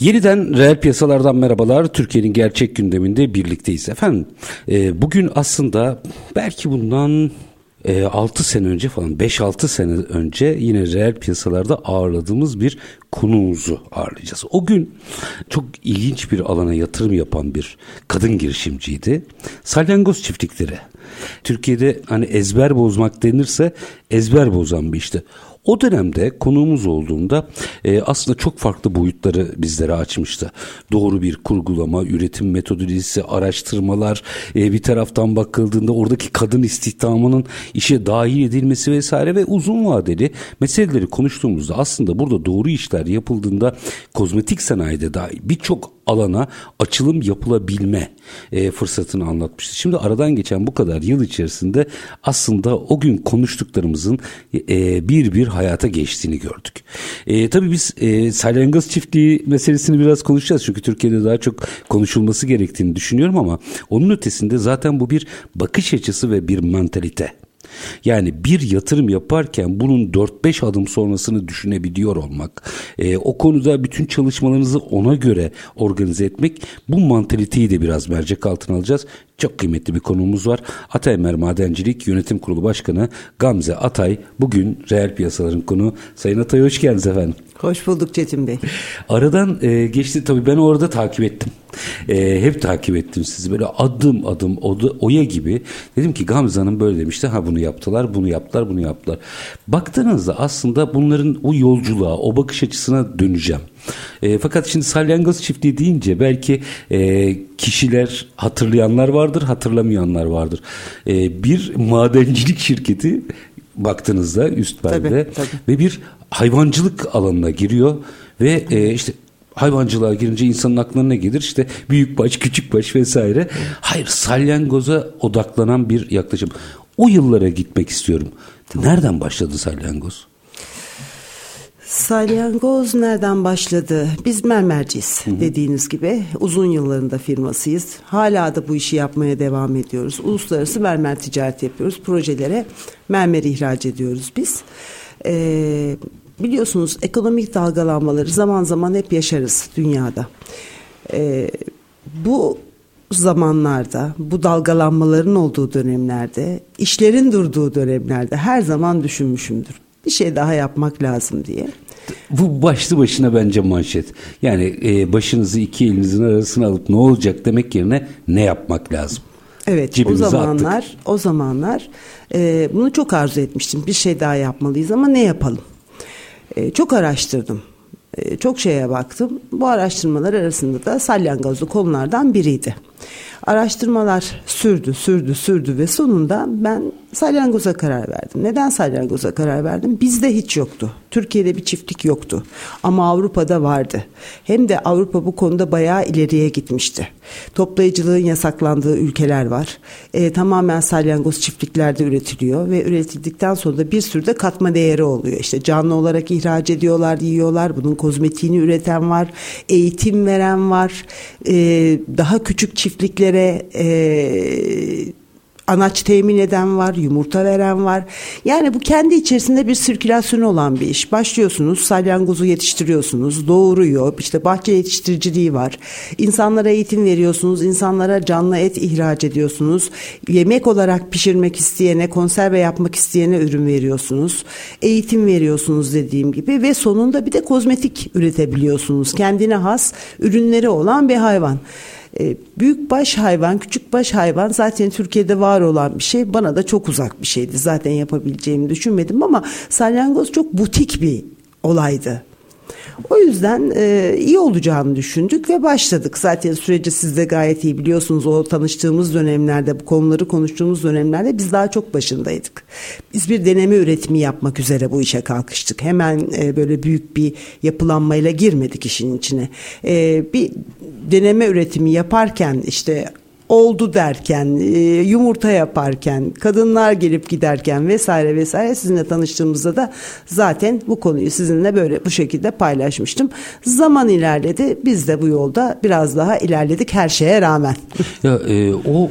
Yeniden reel piyasalardan merhabalar. Türkiye'nin gerçek gündeminde birlikteyiz efendim. E, bugün aslında belki bundan e, 6 sene önce falan 5-6 sene önce yine reel piyasalarda ağırladığımız bir konuğumuzu ağırlayacağız. O gün çok ilginç bir alana yatırım yapan bir kadın girişimciydi. Salyangoz çiftlikleri. Türkiye'de hani ezber bozmak denirse ezber bozan bir işte. O dönemde konuğumuz olduğunda e, aslında çok farklı boyutları bizlere açmıştı. Doğru bir kurgulama, üretim metodolojisi, araştırmalar, e, bir taraftan bakıldığında oradaki kadın istihdamının işe dahil edilmesi vesaire ve uzun vadeli meseleleri konuştuğumuzda aslında burada doğru işler yapıldığında kozmetik sanayide dahil birçok alana açılım yapılabilme e, fırsatını anlatmıştı. Şimdi aradan geçen bu kadar yıl içerisinde aslında o gün konuştuklarımızın e, bir bir hayata geçtiğini gördük. E, tabii biz e, salyangoz çiftliği meselesini biraz konuşacağız. Çünkü Türkiye'de daha çok konuşulması gerektiğini düşünüyorum ama onun ötesinde zaten bu bir bakış açısı ve bir mantalite. Yani bir yatırım yaparken bunun 4-5 adım sonrasını düşünebiliyor olmak, e, o konuda bütün çalışmalarınızı ona göre organize etmek bu mantaliteyi de biraz mercek altına alacağız. Çok kıymetli bir konuğumuz var. Ataymer Madencilik Yönetim Kurulu Başkanı Gamze Atay bugün reel piyasaların konu. Sayın Atay hoş geldiniz efendim. Hoş bulduk Çetin Bey. Aradan e, geçti tabii ben orada takip ettim. E, hep takip ettim sizi böyle adım adım oda, oya gibi. Dedim ki Gamze Hanım böyle demişti. Ha bunu yaptılar, bunu yaptılar, bunu yaptılar. Baktığınızda aslında bunların o yolculuğa, o bakış açısına döneceğim. E, fakat şimdi salyangoz çiftliği deyince belki e, kişiler hatırlayanlar vardır, hatırlamayanlar vardır. E, bir madencilik şirketi baktığınızda üst perde ve bir hayvancılık alanına giriyor ve e, işte hayvancılığa girince insanın aklına ne gelir? İşte büyük baş, küçük baş vesaire. Hayır, salyangoza odaklanan bir yaklaşım. O yıllara gitmek istiyorum. Nereden başladı salyangoz? Salyangoz nereden başladı? Biz mermerciyiz hı hı. dediğiniz gibi. Uzun yıllarında firmasıyız. Hala da bu işi yapmaya devam ediyoruz. Uluslararası mermer ticareti yapıyoruz. Projelere mermer ihraç ediyoruz biz. Ee, biliyorsunuz ekonomik dalgalanmaları zaman zaman hep yaşarız dünyada. Ee, bu zamanlarda, bu dalgalanmaların olduğu dönemlerde, işlerin durduğu dönemlerde her zaman düşünmüşümdür bir şey daha yapmak lazım diye. Bu başlı başına bence manşet. Yani e, başınızı iki elinizin arasına alıp ne olacak demek yerine ne yapmak lazım? Evet o zamanlar attık. o zamanlar e, bunu çok arzu etmiştim. Bir şey daha yapmalıyız ama ne yapalım? E, çok araştırdım. E, çok şeye baktım. Bu araştırmalar arasında da salyangozlu konulardan biriydi. Araştırmalar sürdü, sürdü, sürdü ve sonunda ben salyangoza karar verdim. Neden salyangoza karar verdim? Bizde hiç yoktu. Türkiye'de bir çiftlik yoktu. Ama Avrupa'da vardı. Hem de Avrupa bu konuda bayağı ileriye gitmişti. Toplayıcılığın yasaklandığı ülkeler var. E, tamamen salyangoz çiftliklerde üretiliyor ve üretildikten sonra da bir sürü de katma değeri oluyor. İşte canlı olarak ihraç ediyorlar, yiyorlar. Bunun kozmetiğini üreten var, eğitim veren var. E, daha küçük çiftliklere e, anaç temin eden var, yumurta veren var. Yani bu kendi içerisinde bir sirkülasyon olan bir iş. Başlıyorsunuz, salyangozu yetiştiriyorsunuz, doğuruyor. İşte bahçe yetiştiriciliği var. İnsanlara eğitim veriyorsunuz, insanlara canlı et ihraç ediyorsunuz. Yemek olarak pişirmek isteyene, konserve yapmak isteyene ürün veriyorsunuz. Eğitim veriyorsunuz dediğim gibi ve sonunda bir de kozmetik üretebiliyorsunuz. Kendine has ürünleri olan bir hayvan. E, büyük baş hayvan, küçük baş hayvan zaten Türkiye'de var olan bir şey. Bana da çok uzak bir şeydi. Zaten yapabileceğimi düşünmedim ama salyangoz çok butik bir olaydı. O yüzden e, iyi olacağını düşündük ve başladık. Zaten süreci siz de gayet iyi biliyorsunuz. O tanıştığımız dönemlerde, bu konuları konuştuğumuz dönemlerde biz daha çok başındaydık. Biz bir deneme üretimi yapmak üzere bu işe kalkıştık. Hemen e, böyle büyük bir yapılanmayla girmedik işin içine. E, bir deneme üretimi yaparken işte oldu derken, e, yumurta yaparken, kadınlar gelip giderken vesaire vesaire sizinle tanıştığımızda da zaten bu konuyu sizinle böyle bu şekilde paylaşmıştım. Zaman ilerledi. Biz de bu yolda biraz daha ilerledik her şeye rağmen. Ya e, o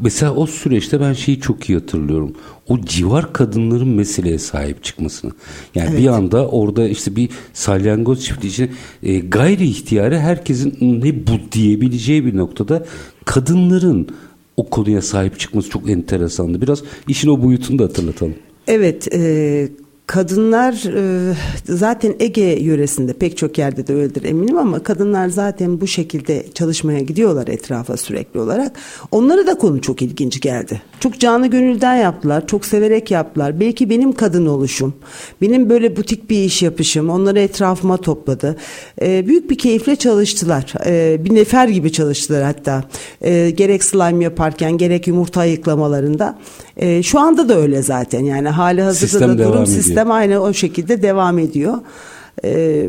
mesela o süreçte ben şeyi çok iyi hatırlıyorum. O civar kadınların meseleye sahip çıkmasını. Yani evet. bir anda orada işte bir salyangoz çiftliği için e, gayri ihtiyarı herkesin ne bu diyebileceği bir noktada kadınların o konuya sahip çıkması çok enteresandı. Biraz işin o boyutunu da hatırlatalım. Evet, e, Kadınlar e, zaten Ege yöresinde pek çok yerde de öyledir eminim ama kadınlar zaten bu şekilde çalışmaya gidiyorlar etrafa sürekli olarak. Onlara da konu çok ilginç geldi. Çok canı gönülden yaptılar, çok severek yaptılar. Belki benim kadın oluşum, benim böyle butik bir iş yapışım onları etrafıma topladı. E, büyük bir keyifle çalıştılar. E, bir nefer gibi çalıştılar hatta. Gerek slime yaparken gerek yumurta ayıklamalarında. Şu anda da öyle zaten yani hali hazırda sistem da durum sistem sistem aynı o şekilde devam ediyor. Ee,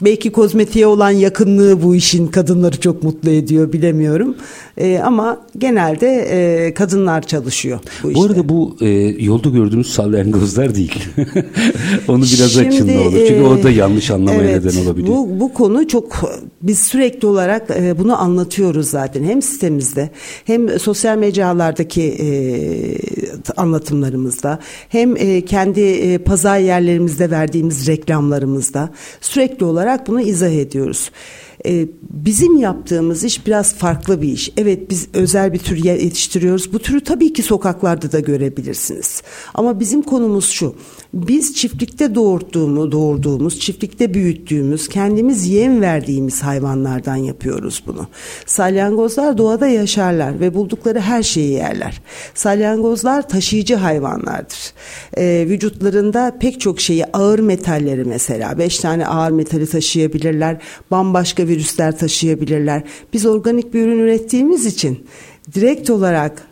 belki kozmetiğe olan yakınlığı bu işin kadınları çok mutlu ediyor bilemiyorum. E, ama genelde e, kadınlar çalışıyor bu, bu arada bu e, yolda gördüğümüz salyangozlar değil. Onu biraz Şimdi, açın ne olur. Çünkü e, o da yanlış anlamaya evet, neden olabiliyor. Bu, bu konu çok biz sürekli olarak e, bunu anlatıyoruz zaten. Hem sitemizde hem sosyal mecralardaki e, anlatımlarımızda hem e, kendi e, pazar yerlerimizde verdiğimiz reklamlarımızda sürekli olarak bunu izah ediyoruz. E, bizim yaptığımız iş biraz farklı bir iş. Evet biz özel bir tür yetiştiriyoruz. Bu türü tabii ki sokaklarda da görebilirsiniz. Ama bizim konumuz şu. Biz çiftlikte doğurduğumuz, doğurduğumuz, çiftlikte büyüttüğümüz, kendimiz yem verdiğimiz hayvanlardan yapıyoruz bunu. Salyangozlar doğada yaşarlar ve buldukları her şeyi yerler. Salyangozlar taşıyıcı hayvanlardır. Ee, vücutlarında pek çok şeyi ağır metalleri mesela beş tane ağır metali taşıyabilirler. Bambaşka virüsler taşıyabilirler. Biz organik bir ürün ürettiğimiz için direkt olarak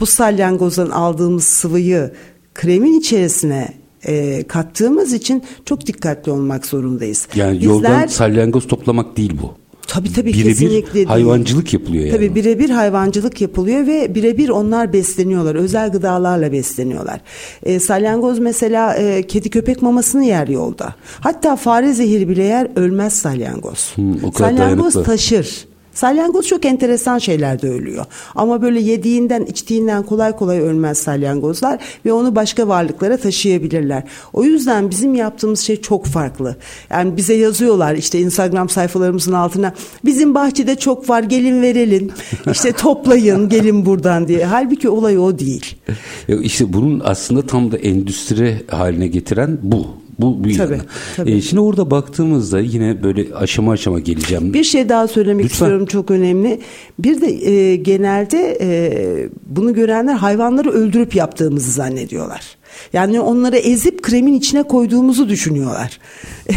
bu salyangozdan aldığımız sıvıyı kremin içerisine e, kattığımız için çok dikkatli olmak zorundayız. Yani Bizler, yoldan salyangoz toplamak değil bu. Tabii tabii bire kesinlikle bir hayvancılık yapılıyor yani. Tabii birebir hayvancılık yapılıyor ve birebir onlar besleniyorlar. Özel gıdalarla besleniyorlar. E, salyangoz mesela e, kedi köpek mamasını yer yolda. Hatta fare zehri bile yer ölmez salyangoz. Hmm, salyangoz dayanıklı. taşır. Salyangoz çok enteresan şeylerde ölüyor. Ama böyle yediğinden içtiğinden kolay kolay ölmez salyangozlar ve onu başka varlıklara taşıyabilirler. O yüzden bizim yaptığımız şey çok farklı. Yani bize yazıyorlar işte Instagram sayfalarımızın altına bizim bahçede çok var gelin verelim işte toplayın gelin buradan diye. Halbuki olay o değil. İşte bunun aslında tam da endüstri haline getiren bu. Bu bir tabii, tabii. E, şimdi orada baktığımızda yine böyle aşama aşama geleceğim. Bir şey daha söylemek Lütfen. istiyorum çok önemli. Bir de e, genelde e, bunu görenler hayvanları öldürüp yaptığımızı zannediyorlar. Yani onları ezip kremin içine koyduğumuzu düşünüyorlar.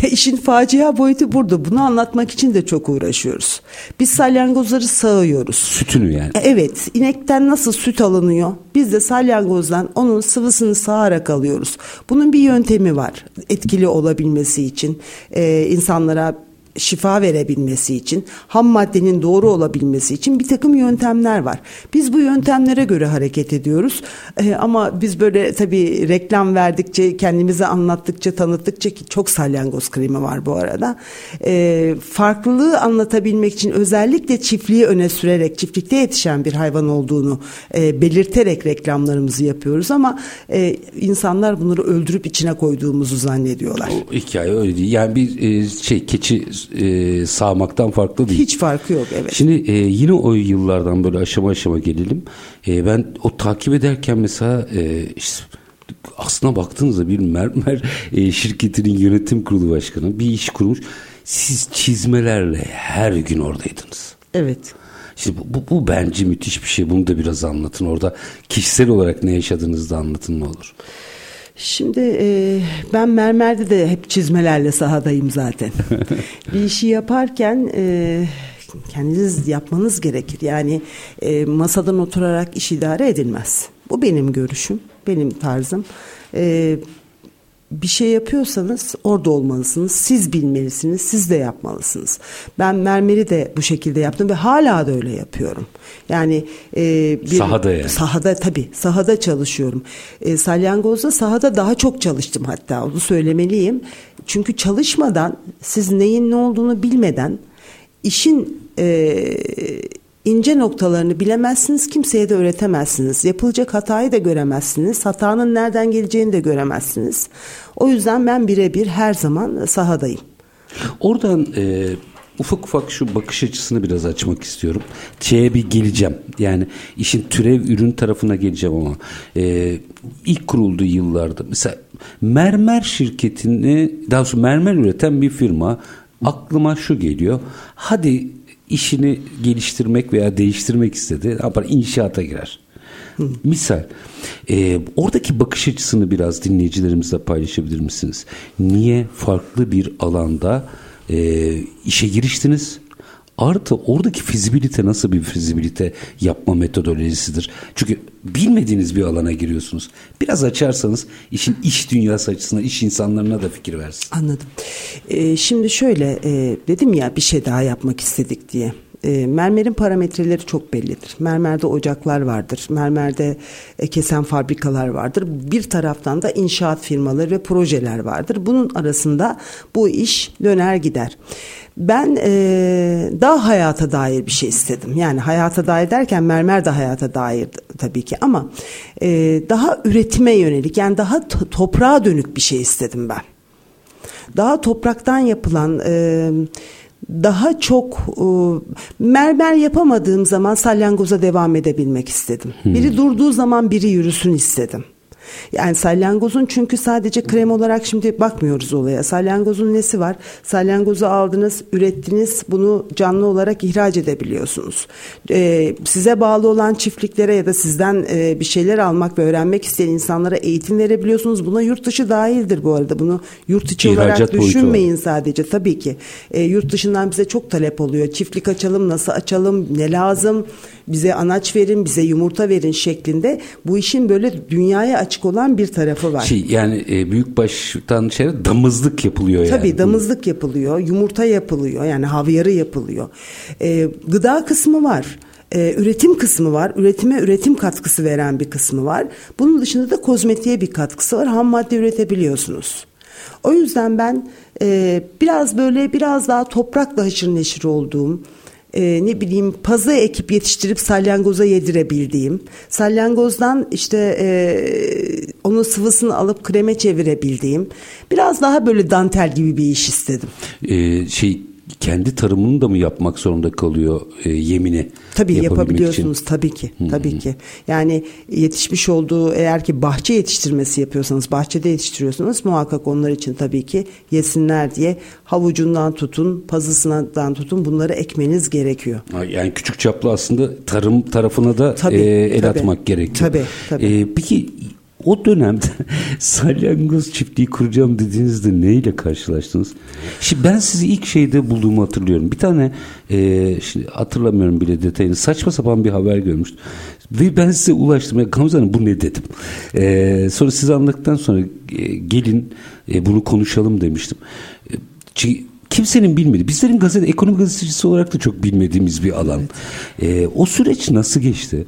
E, işin facia boyutu burada. Bunu anlatmak için de çok uğraşıyoruz. Biz salyangozları sağıyoruz. Sütünü yani. E, evet. inekten nasıl süt alınıyor? Biz de salyangozdan onun sıvısını sağarak alıyoruz. Bunun bir yöntemi var. Etkili olabilmesi için. Ee, insanlara şifa verebilmesi için, ham maddenin doğru olabilmesi için bir takım yöntemler var. Biz bu yöntemlere göre hareket ediyoruz. Ee, ama biz böyle tabii reklam verdikçe, kendimizi anlattıkça, tanıttıkça ki çok salyangoz kremi var bu arada. Ee, farklılığı anlatabilmek için özellikle çiftliği öne sürerek, çiftlikte yetişen bir hayvan olduğunu e, belirterek reklamlarımızı yapıyoruz ama e, insanlar bunları öldürüp içine koyduğumuzu zannediyorlar. O hikaye öyle değil. Yani bir e, şey keçi e, sağmaktan farklı değil. Hiç farkı yok evet. Şimdi e, yine o yıllardan böyle aşama aşama gelelim. E, ben o takip ederken mesela e, işte, aslına baktığınızda bir mermer e, şirketinin yönetim kurulu başkanı bir iş kurmuş. Siz çizmelerle her gün oradaydınız. Evet. Şimdi bu, bu, bu bence müthiş bir şey. Bunu da biraz anlatın. Orada kişisel olarak ne yaşadığınızı da anlatın ne olur. Şimdi e, ben mermerde de hep çizmelerle sahadayım zaten. bir işi yaparken e, kendiniz yapmanız gerekir. Yani e, masadan oturarak iş idare edilmez. Bu benim görüşüm, benim tarzım. E, bir şey yapıyorsanız orada olmalısınız. Siz bilmelisiniz, siz de yapmalısınız. Ben mermeri de bu şekilde yaptım ve hala da öyle yapıyorum. Yani e, bir, sahada yani. Sahada tabii, sahada çalışıyorum. E, salyangozda sahada daha çok çalıştım hatta onu söylemeliyim. Çünkü çalışmadan siz neyin ne olduğunu bilmeden işin e, ince noktalarını bilemezsiniz, kimseye de öğretemezsiniz. Yapılacak hatayı da göremezsiniz, hatanın nereden geleceğini de göremezsiniz. O yüzden ben birebir her zaman sahadayım. Oradan e, ufak ufak şu bakış açısını biraz açmak istiyorum. Şeye bir geleceğim. Yani işin türev ürün tarafına geleceğim ama e, ilk kurulduğu yıllarda mesela mermer şirketini daha sonra mermer üreten bir firma aklıma şu geliyor. Hadi işini geliştirmek veya değiştirmek istedi. Ne yapar? İnşaata girer. Hı. Misal e, oradaki bakış açısını biraz dinleyicilerimizle paylaşabilir misiniz? Niye farklı bir alanda e, işe giriştiniz? Artı oradaki fizibilite nasıl bir fizibilite yapma metodolojisidir? Çünkü bilmediğiniz bir alana giriyorsunuz. Biraz açarsanız işin iş dünyası açısından iş insanlarına da fikir versin. Anladım. Ee, şimdi şöyle e, dedim ya bir şey daha yapmak istedik diye. E, mermerin parametreleri çok bellidir. Mermerde ocaklar vardır. Mermerde e, kesen fabrikalar vardır. Bir taraftan da inşaat firmaları ve projeler vardır. Bunun arasında bu iş döner gider. Ben e, daha hayata dair bir şey istedim. Yani hayata dair derken mermer de hayata dair tabii ki ama e, daha üretime yönelik yani daha toprağa dönük bir şey istedim ben. Daha topraktan yapılan e, daha çok e, mermer yapamadığım zaman salyangoza devam edebilmek istedim. Hmm. Biri durduğu zaman biri yürüsün istedim. Yani salyangozun çünkü sadece krem olarak şimdi bakmıyoruz olaya. Salyangozun nesi var? Salyangozu aldınız, ürettiniz, bunu canlı olarak ihraç edebiliyorsunuz. Ee, size bağlı olan çiftliklere ya da sizden e, bir şeyler almak ve öğrenmek isteyen insanlara eğitim verebiliyorsunuz. Buna yurt dışı dahildir bu arada. Bunu yurt içi İhracat olarak düşünmeyin sadece. Tabii ki. E, yurt dışından bize çok talep oluyor. Çiftlik açalım, nasıl açalım, ne lazım? bize anaç verin, bize yumurta verin şeklinde bu işin böyle dünyaya açık olan bir tarafı var. Şey, yani e, büyük baştan şey damızlık yapılıyor yani. Tabii damızlık yapılıyor, yumurta yapılıyor yani havyarı yapılıyor. E, gıda kısmı var. Ee, üretim kısmı var. Üretime üretim katkısı veren bir kısmı var. Bunun dışında da kozmetiğe bir katkısı var. Ham madde üretebiliyorsunuz. O yüzden ben e, biraz böyle biraz daha toprakla haşır neşir olduğum, e, ne bileyim pazı ekip yetiştirip salyangoza yedirebildiğim, salyangozdan işte e, onun sıvısını alıp kreme çevirebildiğim, biraz daha böyle dantel gibi bir iş istedim. Ee, şey kendi tarımını da mı yapmak zorunda kalıyor e, yemini? Tabii yapabiliyorsunuz için? tabii ki. Tabii ki. Yani yetişmiş olduğu eğer ki bahçe yetiştirmesi yapıyorsanız, bahçede yetiştiriyorsanız muhakkak onlar için tabii ki yesinler diye havucundan tutun, pazısından tutun bunları ekmeniz gerekiyor. Yani küçük çaplı aslında tarım tarafına da tabii, e, el tabii, atmak gerekiyor. Tabii, tabii. E, peki o dönemde salyangoz çiftliği kuracağım dediğinizde neyle karşılaştınız? Şimdi ben sizi ilk şeyde bulduğumu hatırlıyorum. Bir tane e, şimdi hatırlamıyorum bile detayını. Saçma sapan bir haber görmüştüm. Ve ben size ulaştım. Ya, Gamze Hanım bu ne dedim. E, sonra size anlattıktan sonra e, gelin e, bunu konuşalım demiştim. E, kimsenin bilmediği, bizlerin gazete, ekonomi gazetecisi olarak da çok bilmediğimiz bir alan. Evet. E, o süreç nasıl geçti?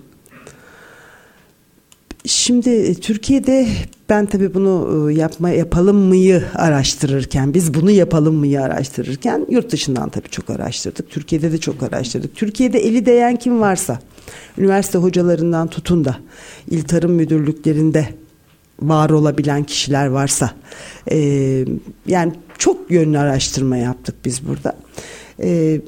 Şimdi e, Türkiye'de ben tabii bunu e, yapma yapalım mıyı araştırırken biz bunu yapalım mıyı araştırırken yurt dışından tabii çok araştırdık. Türkiye'de de çok araştırdık. Türkiye'de eli değen kim varsa üniversite hocalarından tutun da il tarım müdürlüklerinde var olabilen kişiler varsa e, yani çok yönlü araştırma yaptık biz burada. E,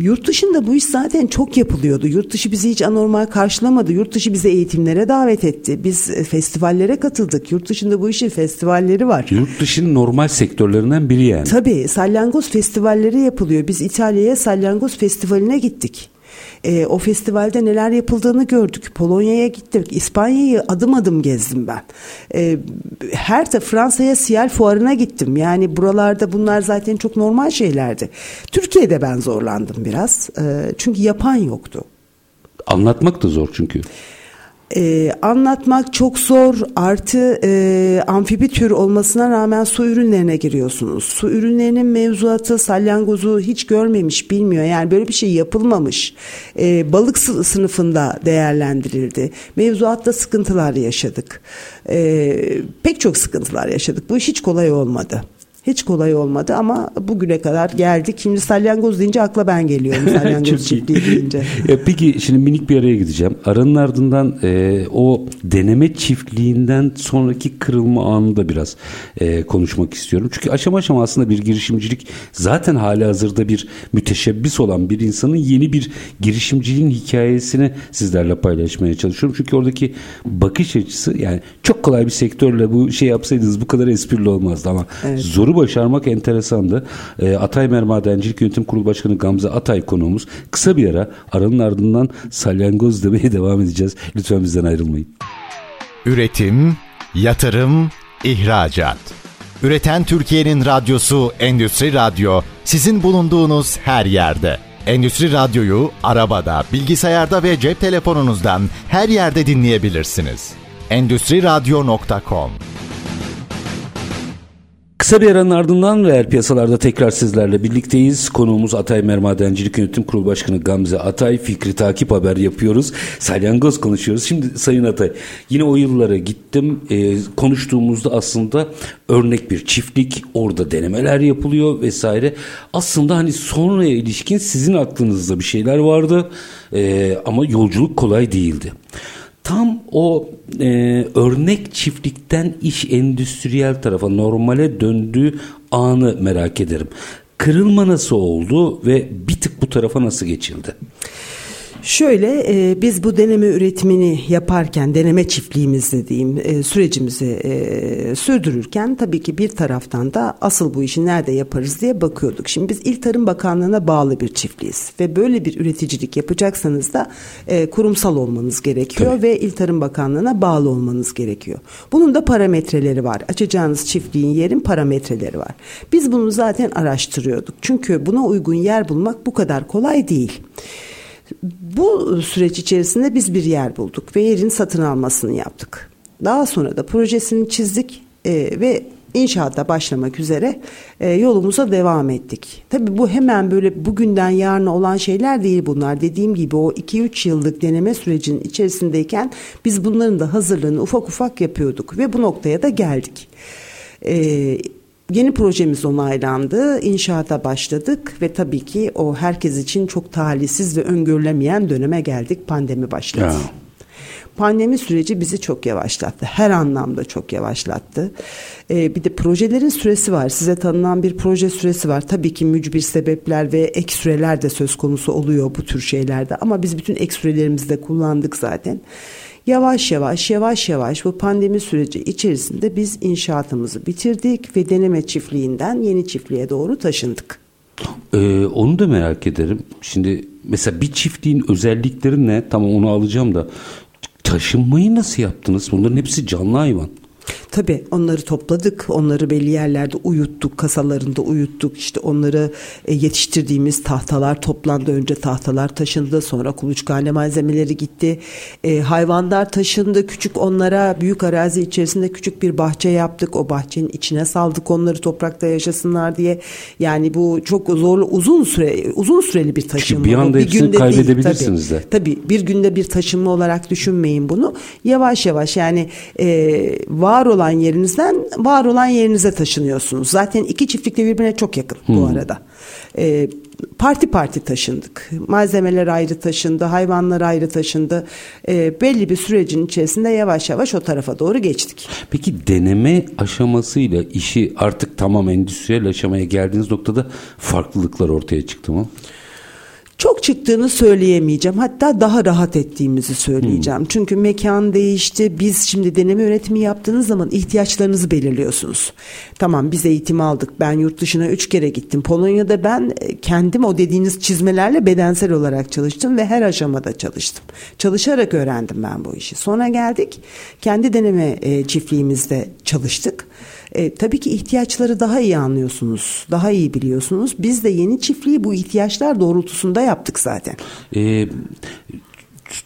yurt dışında bu iş zaten çok yapılıyordu. Yurt dışı bizi hiç anormal karşılamadı. Yurt dışı bizi eğitimlere davet etti. Biz e, festivallere katıldık. Yurt dışında bu işin festivalleri var. Yurt dışının normal sektörlerinden biri yani. Tabii salyangoz festivalleri yapılıyor. Biz İtalya'ya salyangoz festivaline gittik. E, o festivalde neler yapıldığını gördük. Polonya'ya gittik. İspanya'yı adım adım gezdim ben. E, her de Fransa'ya Siyal Fuarı'na gittim. Yani buralarda bunlar zaten çok normal şeylerdi. Türkiye'de ben zorlandım biraz. E, çünkü yapan yoktu. Anlatmak da zor çünkü. Ee, anlatmak çok zor artı e, amfibi tür olmasına rağmen su ürünlerine giriyorsunuz. Su ürünlerinin mevzuatı salyangozu hiç görmemiş bilmiyor yani böyle bir şey yapılmamış. Ee, balık sınıfında değerlendirildi. Mevzuatta sıkıntılar yaşadık. Ee, pek çok sıkıntılar yaşadık bu iş hiç kolay olmadı. Hiç kolay olmadı ama bugüne kadar geldik. Şimdi salyangoz deyince akla ben geliyorum salyangoz çiftliği deyince. E, peki şimdi minik bir araya gideceğim. Aranın ardından e, o deneme çiftliğinden sonraki kırılma anını da biraz e, konuşmak istiyorum. Çünkü aşama aşama aslında bir girişimcilik zaten hali hazırda bir müteşebbis olan bir insanın yeni bir girişimciliğin hikayesini sizlerle paylaşmaya çalışıyorum. Çünkü oradaki bakış açısı yani çok kolay bir sektörle bu şey yapsaydınız bu kadar esprili olmazdı ama evet. zoru başarmak enteresandı. E, Atay Mermadencilik Yönetim Kurulu Başkanı Gamze Atay konuğumuz. Kısa bir ara aranın ardından salyangoz demeye devam edeceğiz. Lütfen bizden ayrılmayın. Üretim, yatırım, ihracat. Üreten Türkiye'nin radyosu Endüstri Radyo sizin bulunduğunuz her yerde. Endüstri Radyo'yu arabada, bilgisayarda ve cep telefonunuzdan her yerde dinleyebilirsiniz. Endüstri Radyo.com Kısa bir aranın ardından reel piyasalarda tekrar sizlerle birlikteyiz. Konuğumuz Atay Mermadencilik Yönetim Kurulu Başkanı Gamze Atay. Fikri takip haber yapıyoruz. Salyangoz konuşuyoruz. Şimdi Sayın Atay yine o yıllara gittim. E, konuştuğumuzda aslında örnek bir çiftlik. Orada denemeler yapılıyor vesaire. Aslında hani sonraya ilişkin sizin aklınızda bir şeyler vardı. E, ama yolculuk kolay değildi. Tam o e, örnek çiftlikten iş endüstriyel tarafa normale döndüğü anı merak ederim. Kırılma nasıl oldu ve bir tık bu tarafa nasıl geçildi? Şöyle e, biz bu deneme üretimini yaparken deneme çiftliğimizde diyeyim e, sürecimizi e, sürdürürken tabii ki bir taraftan da asıl bu işi nerede yaparız diye bakıyorduk. Şimdi biz İl Tarım Bakanlığı'na bağlı bir çiftliğiz ve böyle bir üreticilik yapacaksanız da e, kurumsal olmanız gerekiyor tabii. ve İl Tarım Bakanlığı'na bağlı olmanız gerekiyor. Bunun da parametreleri var. Açacağınız çiftliğin yerin parametreleri var. Biz bunu zaten araştırıyorduk. Çünkü buna uygun yer bulmak bu kadar kolay değil. Bu süreç içerisinde biz bir yer bulduk ve yerin satın almasını yaptık. Daha sonra da projesini çizdik e, ve inşaata başlamak üzere e, yolumuza devam ettik. Tabii bu hemen böyle bugünden yarına olan şeyler değil bunlar. Dediğim gibi o 2-3 yıllık deneme sürecinin içerisindeyken biz bunların da hazırlığını ufak ufak yapıyorduk ve bu noktaya da geldik. E, Yeni projemiz onaylandı, inşaata başladık ve tabii ki o herkes için çok talihsiz ve öngörülemeyen döneme geldik, pandemi başladı. Ya. Pandemi süreci bizi çok yavaşlattı. Her anlamda çok yavaşlattı. Ee, bir de projelerin süresi var. Size tanınan bir proje süresi var. Tabii ki mücbir sebepler ve ek süreler de söz konusu oluyor bu tür şeylerde. Ama biz bütün ek sürelerimizi de kullandık zaten. Yavaş yavaş yavaş yavaş bu pandemi süreci içerisinde biz inşaatımızı bitirdik ve deneme çiftliğinden yeni çiftliğe doğru taşındık. Ee, onu da merak ederim. Şimdi mesela bir çiftliğin özellikleri ne? Tamam onu alacağım da taşınmayı nasıl yaptınız? Bunların hepsi canlı hayvan. Tabii onları topladık, onları belli yerlerde uyuttuk, kasalarında uyuttuk. İşte onları e, yetiştirdiğimiz tahtalar toplandı. Önce tahtalar taşındı, sonra kuluçkane malzemeleri gitti. E, hayvanlar taşındı, küçük onlara büyük arazi içerisinde küçük bir bahçe yaptık. O bahçenin içine saldık onları toprakta yaşasınlar diye. Yani bu çok zorlu, uzun süre uzun süreli bir taşınma. bir anda bir günde kaybedebilirsiniz değil, tabii, de. Tabii bir günde bir taşınma olarak düşünmeyin bunu. Yavaş yavaş yani e, var olan olan yerinizden var olan yerinize taşınıyorsunuz. Zaten iki çiftlik de birbirine çok yakın hmm. bu arada. Ee, parti parti taşındık. Malzemeler ayrı taşındı, hayvanlar ayrı taşındı. Ee, belli bir sürecin içerisinde yavaş yavaş o tarafa doğru geçtik. Peki deneme aşamasıyla işi artık tamam endüstriyel aşamaya geldiğiniz noktada farklılıklar ortaya çıktı mı? Çok çıktığını söyleyemeyeceğim. Hatta daha rahat ettiğimizi söyleyeceğim. Hmm. Çünkü mekan değişti. Biz şimdi deneme üretimi yaptığınız zaman ihtiyaçlarınızı belirliyorsunuz. Tamam biz eğitim aldık. Ben yurt dışına üç kere gittim. Polonya'da ben e, kendim o dediğiniz çizmelerle bedensel olarak çalıştım ve her aşamada çalıştım. Çalışarak öğrendim ben bu işi. Sonra geldik. Kendi deneme e, çiftliğimizde çalıştık. E, tabii ki ihtiyaçları daha iyi anlıyorsunuz, daha iyi biliyorsunuz. Biz de yeni çiftliği bu ihtiyaçlar doğrultusunda yaptık zaten. E,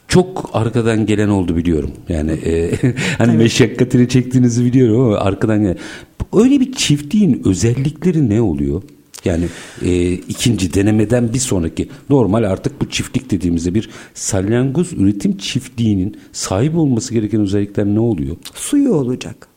çok arkadan gelen oldu biliyorum. Yani e, hani evet. meşakkatini çektiğinizi biliyorum ama arkadan gelen. Öyle bir çiftliğin özellikleri ne oluyor? Yani e, ikinci denemeden bir sonraki normal artık bu çiftlik dediğimizde bir salyangoz üretim çiftliğinin sahip olması gereken özellikler ne oluyor? Suyu olacak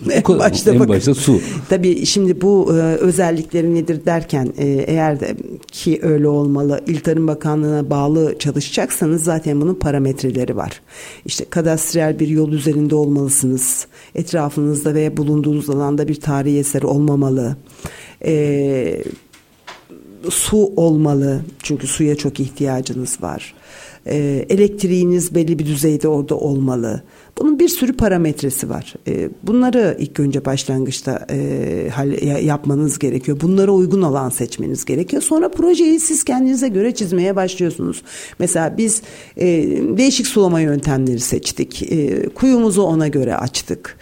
en başta, en başta su. Tabii şimdi bu e, özellikleri nedir derken e, eğer de ki öyle olmalı İl Tarım Bakanlığı'na bağlı çalışacaksanız zaten bunun parametreleri var. İşte kadastriyel bir yol üzerinde olmalısınız. Etrafınızda ve bulunduğunuz alanda bir tarihi eser olmamalı. E, su olmalı çünkü suya çok ihtiyacınız var. E, elektriğiniz belli bir düzeyde orada olmalı. Bunun bir sürü parametresi var. E, bunları ilk önce başlangıçta e, yapmanız gerekiyor. Bunlara uygun alan seçmeniz gerekiyor. Sonra projeyi siz kendinize göre çizmeye başlıyorsunuz. Mesela biz e, değişik sulama yöntemleri seçtik. Kuyumuzu ona göre açtık.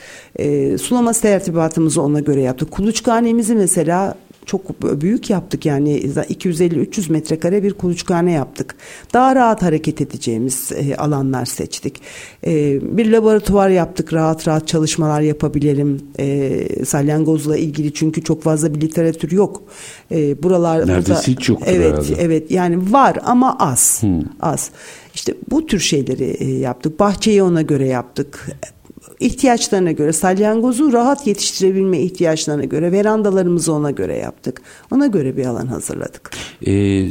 Sulama tertibatımızı ona göre yaptık. Kuluçkanemizi mesela çok büyük yaptık yani 250-300 metrekare bir kuluçkane yaptık. Daha rahat hareket edeceğimiz e, alanlar seçtik. E, bir laboratuvar yaptık rahat rahat çalışmalar yapabilelim. E, salyangozla ilgili çünkü çok fazla bir literatür yok. E, buralar Neredeyse hiç yok Evet herhalde. evet yani var ama az. Hmm. Az. İşte bu tür şeyleri yaptık. Bahçeyi ona göre yaptık ihtiyaçlarına göre salyangozu rahat yetiştirebilme ihtiyaçlarına göre verandalarımızı ona göre yaptık. Ona göre bir alan hazırladık. Ee,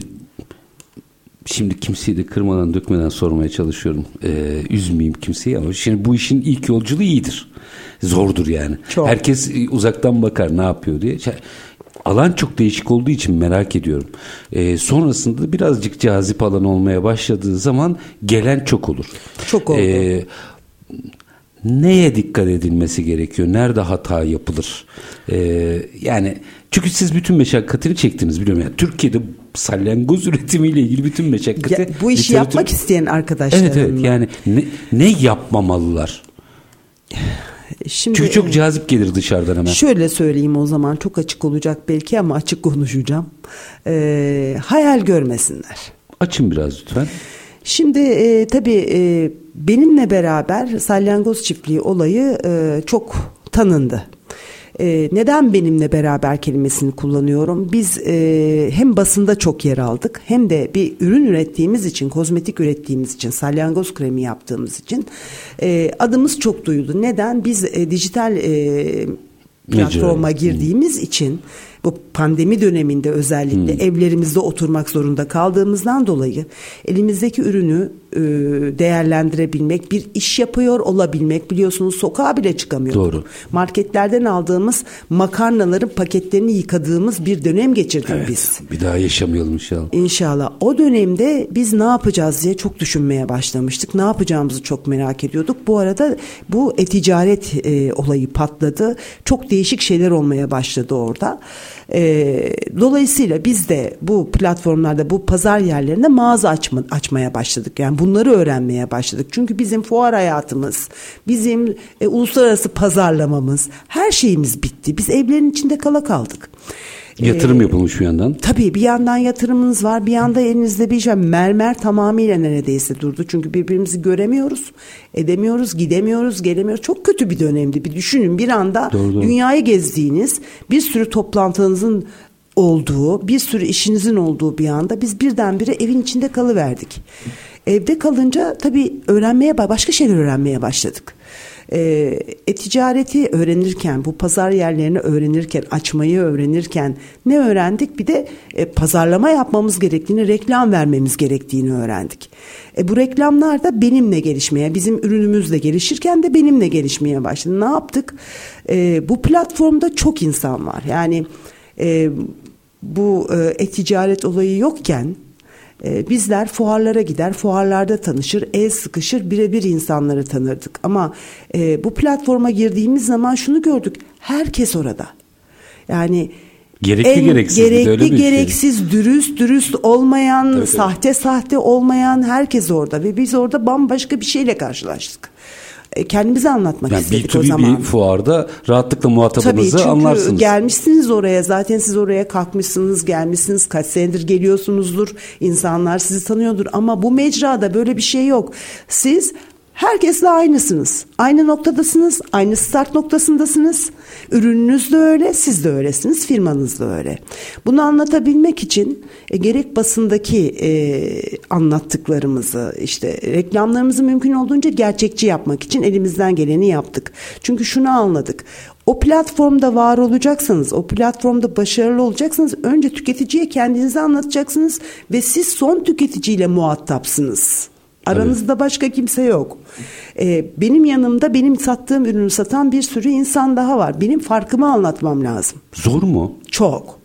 şimdi kimseyi de kırmadan dökmeden sormaya çalışıyorum. Ee, üzmeyeyim kimseyi ama şimdi bu işin ilk yolculuğu iyidir. Zordur yani. Çok. Herkes uzaktan bakar ne yapıyor diye. Alan çok değişik olduğu için merak ediyorum. Ee, sonrasında birazcık cazip alan olmaya başladığı zaman gelen çok olur. Çok oldu. Ee, neye dikkat edilmesi gerekiyor? Nerede hata yapılır? Ee, yani çünkü siz bütün meşakkatini çektiniz biliyorum. Yani Türkiye'de salyangoz üretimiyle ilgili bütün meşakkati... Ya, bu işi literatür... yapmak isteyen arkadaşlar. Evet evet yani ne, ne yapmamalılar? Şimdi, Çünkü çok cazip gelir dışarıdan hemen. Şöyle söyleyeyim o zaman çok açık olacak belki ama açık konuşacağım. Ee, hayal görmesinler. Açın biraz lütfen. Şimdi e, tabii e, benimle beraber salyangoz çiftliği olayı e, çok tanındı. E, neden benimle beraber kelimesini kullanıyorum? Biz e, hem basında çok yer aldık hem de bir ürün ürettiğimiz için, kozmetik ürettiğimiz için, salyangoz kremi yaptığımız için e, adımız çok duyuldu. Neden? Biz e, dijital e, platforma girdiğimiz hmm. Bu pandemi döneminde özellikle hmm. evlerimizde oturmak zorunda kaldığımızdan dolayı elimizdeki ürünü e, değerlendirebilmek, bir iş yapıyor olabilmek biliyorsunuz sokağa bile çıkamıyorduk. Doğru. Marketlerden aldığımız makarnaların paketlerini yıkadığımız bir dönem geçirdik evet, biz. Bir daha yaşamayalım inşallah. İnşallah. O dönemde biz ne yapacağız diye çok düşünmeye başlamıştık. Ne yapacağımızı çok merak ediyorduk. Bu arada bu e-ticaret e, olayı patladı. Çok değişik şeyler olmaya başladı orada. E, dolayısıyla biz de bu platformlarda bu pazar yerlerinde mağaza açma, açmaya başladık. Yani bunları öğrenmeye başladık. Çünkü bizim fuar hayatımız, bizim e, uluslararası pazarlamamız, her şeyimiz bitti. Biz evlerin içinde kala kaldık. Yatırım ee, yapılmış bir yandan. Tabii bir yandan yatırımınız var bir yanda elinizde bir şey mermer tamamıyla neredeyse durdu. Çünkü birbirimizi göremiyoruz, edemiyoruz, gidemiyoruz, gelemiyoruz. Çok kötü bir dönemdi. Bir düşünün bir anda doğru, doğru. dünyayı gezdiğiniz bir sürü toplantınızın olduğu, bir sürü işinizin olduğu bir anda biz birdenbire evin içinde kalıverdik. Evde kalınca tabii öğrenmeye başka şeyler öğrenmeye başladık. Ee, e-ticareti öğrenirken, bu pazar yerlerini öğrenirken, açmayı öğrenirken ne öğrendik? Bir de e, pazarlama yapmamız gerektiğini, reklam vermemiz gerektiğini öğrendik. E, bu reklamlar da benimle gelişmeye, bizim ürünümüzle gelişirken de benimle gelişmeye başladı. Ne yaptık? E, bu platformda çok insan var. Yani e, bu e, e-ticaret olayı yokken e, bizler fuarlara gider, fuarlarda tanışır, el sıkışır, birebir insanları tanırdık. Ama e, bu platforma girdiğimiz zaman şunu gördük, herkes orada. Yani Gerekli en gereksiz. Gerekli öyle şey. gereksiz, şey. dürüst dürüst olmayan, tabii, sahte tabii. sahte olmayan herkes orada ve biz orada bambaşka bir şeyle karşılaştık kendimizi anlatmak yani istedik o zaman. Bir fuarda rahatlıkla muhatabınızı Tabii, anlarsınız. Çünkü gelmişsiniz oraya zaten siz oraya kalkmışsınız gelmişsiniz kaç senedir geliyorsunuzdur insanlar sizi tanıyordur ama bu mecrada böyle bir şey yok. Siz Herkesle aynısınız. Aynı noktadasınız, aynı start noktasındasınız. Ürününüz de öyle, siz de öylesiniz, firmanız da öyle. Bunu anlatabilmek için e, gerek basındaki e, anlattıklarımızı, işte reklamlarımızı mümkün olduğunca gerçekçi yapmak için elimizden geleni yaptık. Çünkü şunu anladık. O platformda var olacaksanız, o platformda başarılı olacaksanız önce tüketiciye kendinizi anlatacaksınız ve siz son tüketiciyle muhatapsınız. Aranızda başka kimse yok. Ee, benim yanımda benim sattığım ürünü satan bir sürü insan daha var. Benim farkımı anlatmam lazım. Zor mu? Çok.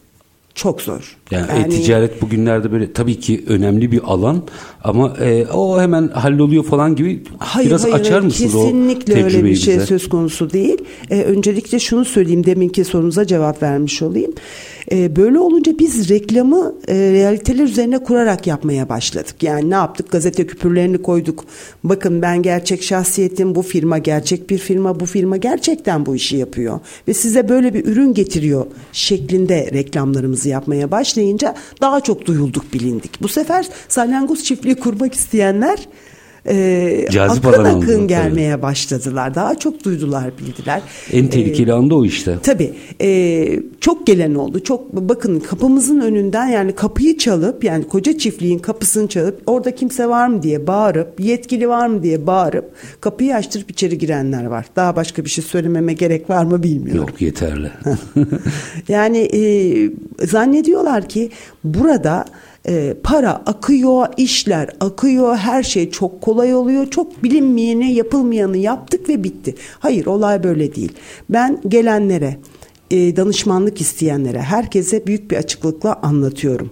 Çok zor. Yani, yani e-ticaret bugünlerde böyle tabii ki önemli bir alan ama e, o hemen halloluyor falan gibi hayır, biraz hayır, açar mısınız o Kesinlikle öyle bir şey bize? söz konusu değil. E, öncelikle şunu söyleyeyim deminki sorunuza cevap vermiş olayım. E, böyle olunca biz reklamı e, realiteler üzerine kurarak yapmaya başladık. Yani ne yaptık? Gazete küpürlerini koyduk. Bakın ben gerçek şahsiyetim. Bu firma gerçek bir firma. Bu firma gerçekten bu işi yapıyor. Ve size böyle bir ürün getiriyor şeklinde reklamlarımızı yapmaya başlayınca daha çok duyulduk bilindik. Bu sefer salyangoz çiftliği kurmak isteyenler e, Cazip akın akın oldu, gelmeye tabii. başladılar. Daha çok duydular, bildiler. En tehlikeli ee, anda o işte. Tabii. E, çok gelen oldu. Çok bakın kapımızın önünden yani kapıyı çalıp yani koca çiftliğin kapısını çalıp orada kimse var mı diye bağırıp yetkili var mı diye bağırıp kapıyı açtırıp içeri girenler var. Daha başka bir şey söylememe gerek var mı bilmiyorum. Yok yeterli. yani e, zannediyorlar ki burada e, para akıyor, işler akıyor, her şey çok kolay oluyor. Çok bilinmeyeni, yapılmayanı yaptık ve bitti. Hayır, olay böyle değil. Ben gelenlere e, danışmanlık isteyenlere, herkese büyük bir açıklıkla anlatıyorum.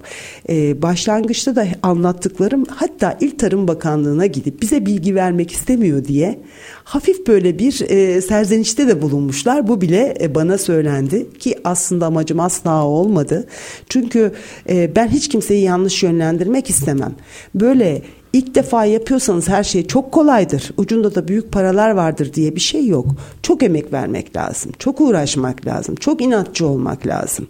E, başlangıçta da anlattıklarım hatta İl Tarım Bakanlığı'na gidip bize bilgi vermek istemiyor diye hafif böyle bir e, serzenişte de bulunmuşlar. Bu bile bana söylendi ki aslında amacım asla olmadı. Çünkü ben hiç kimseyi yanlış yönlendirmek istemem. Böyle İlk defa yapıyorsanız her şey çok kolaydır. Ucunda da büyük paralar vardır diye bir şey yok. Çok emek vermek lazım. Çok uğraşmak lazım. Çok inatçı olmak lazım.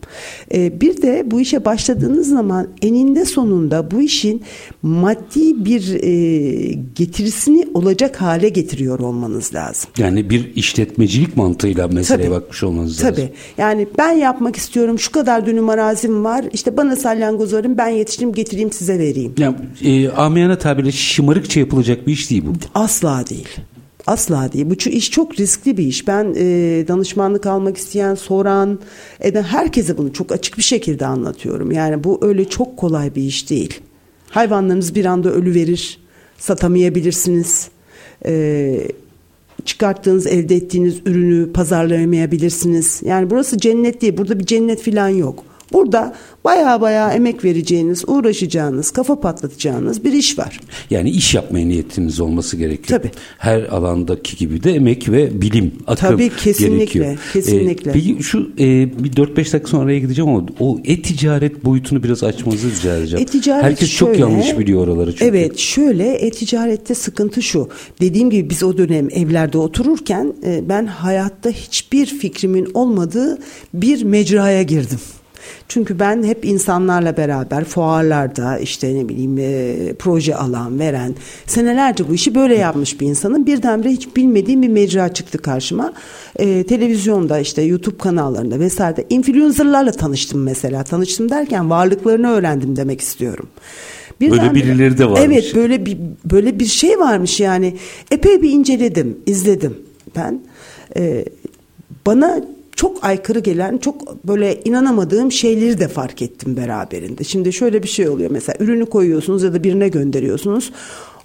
Ee, bir de bu işe başladığınız zaman eninde sonunda bu işin maddi bir e, getirisini olacak hale getiriyor olmanız lazım. Yani bir işletmecilik mantığıyla meseleye tabii, bakmış olmanız lazım. Tabii. Yani ben yapmak istiyorum. Şu kadar dönüm arazim var. İşte bana salyangoz verin. Ben yetiştireyim getireyim size vereyim. Yani, e, amiyane tabirle şımarıkça yapılacak bir iş değil bu. Asla değil. Asla değil. Bu iş çok riskli bir iş. Ben e, danışmanlık almak isteyen, soran, eden herkese bunu çok açık bir şekilde anlatıyorum. Yani bu öyle çok kolay bir iş değil. Hayvanlarınız bir anda ölü verir, satamayabilirsiniz. E, çıkarttığınız, elde ettiğiniz ürünü pazarlayamayabilirsiniz. Yani burası cennet değil. Burada bir cennet falan yok. Burada baya baya emek vereceğiniz, uğraşacağınız, kafa patlatacağınız bir iş var. Yani iş yapmaya niyetiniz olması gerekiyor. Tabii. Her alandaki gibi de emek ve bilim akım Tabii kesinlikle, gerekiyor. kesinlikle. Ee, peki şu e, bir 4-5 dakika sonra araya gideceğim ama o e-ticaret boyutunu biraz açmanızı rica edeceğim. E-ticaret Herkes şöyle, çok yanlış biliyor oraları çünkü. Evet şöyle e-ticarette sıkıntı şu. Dediğim gibi biz o dönem evlerde otururken e, ben hayatta hiçbir fikrimin olmadığı bir mecraya girdim. Çünkü ben hep insanlarla beraber fuarlarda işte ne bileyim e, proje alan veren senelerce bu işi böyle yapmış bir insanın birdenbire hiç bilmediğim bir mecra çıktı karşıma. E, televizyonda işte YouTube kanallarında vesaire influencerlarla tanıştım mesela. Tanıştım derken varlıklarını öğrendim demek istiyorum. Birden böyle birileri de varmış. Evet böyle bir böyle bir şey varmış yani. Epey bir inceledim, izledim ben. Ee, bana çok aykırı gelen, çok böyle inanamadığım şeyleri de fark ettim beraberinde. Şimdi şöyle bir şey oluyor mesela ürünü koyuyorsunuz ya da birine gönderiyorsunuz.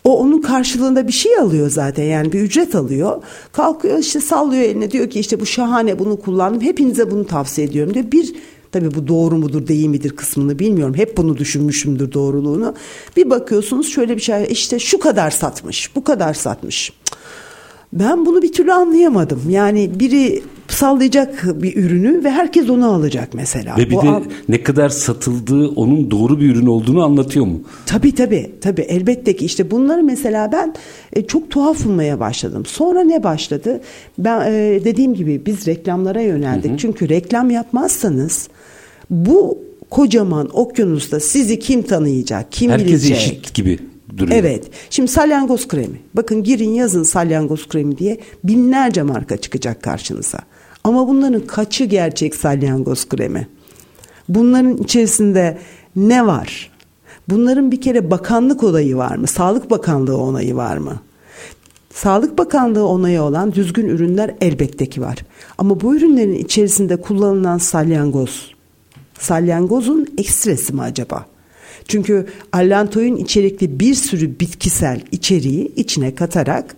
O onun karşılığında bir şey alıyor zaten yani bir ücret alıyor. Kalkıyor işte sallıyor eline diyor ki işte bu şahane bunu kullandım. Hepinize bunu tavsiye ediyorum diyor. Bir Tabii bu doğru mudur değil midir kısmını bilmiyorum. Hep bunu düşünmüşümdür doğruluğunu. Bir bakıyorsunuz şöyle bir şey işte şu kadar satmış, bu kadar satmış. Ben bunu bir türlü anlayamadım. Yani biri sallayacak bir ürünü ve herkes onu alacak mesela. Ve bir Bu de al- ne kadar satıldığı onun doğru bir ürün olduğunu anlatıyor mu? Tabii tabii tabii elbette ki işte bunları mesela ben e, çok tuhaf bulmaya başladım. Sonra ne başladı? Ben e, dediğim gibi biz reklamlara yöneldik. Çünkü reklam yapmazsanız bu kocaman okyanusta sizi kim tanıyacak, kim Herkes bilecek? eşit gibi duruyor. Evet. Şimdi salyangoz kremi. Bakın girin yazın salyangoz kremi diye binlerce marka çıkacak karşınıza. Ama bunların kaçı gerçek salyangoz kremi? Bunların içerisinde ne var? Bunların bir kere bakanlık onayı var mı? Sağlık Bakanlığı onayı var mı? Sağlık Bakanlığı onayı olan düzgün ürünler elbette ki var. Ama bu ürünlerin içerisinde kullanılan salyangoz, salyangozun ekstresi mi acaba? Çünkü allantoin içerikli bir sürü bitkisel içeriği içine katarak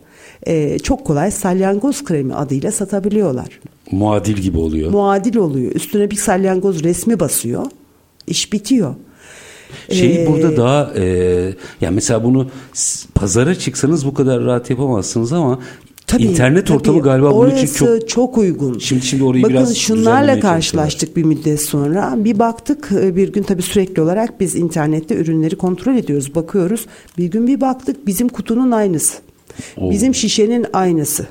e, çok kolay salyangoz kremi adıyla satabiliyorlar. Muadil gibi oluyor. Muadil oluyor. Üstüne bir salyangoz resmi basıyor. İş bitiyor. Şey Ee, burada daha e, yani mesela bunu pazara çıksanız bu kadar rahat yapamazsınız ama Tabii, internet tabii. ortamı galiba bunun için çok çok uygun. Şimdi- şimdi orayı Bakın biraz şunlarla karşılaştık bir müddet sonra. Bir baktık e, bir gün tabii sürekli olarak biz internette ürünleri kontrol ediyoruz, bakıyoruz. Bir gün bir baktık bizim kutunun aynısı. Oo. Bizim şişenin aynısı.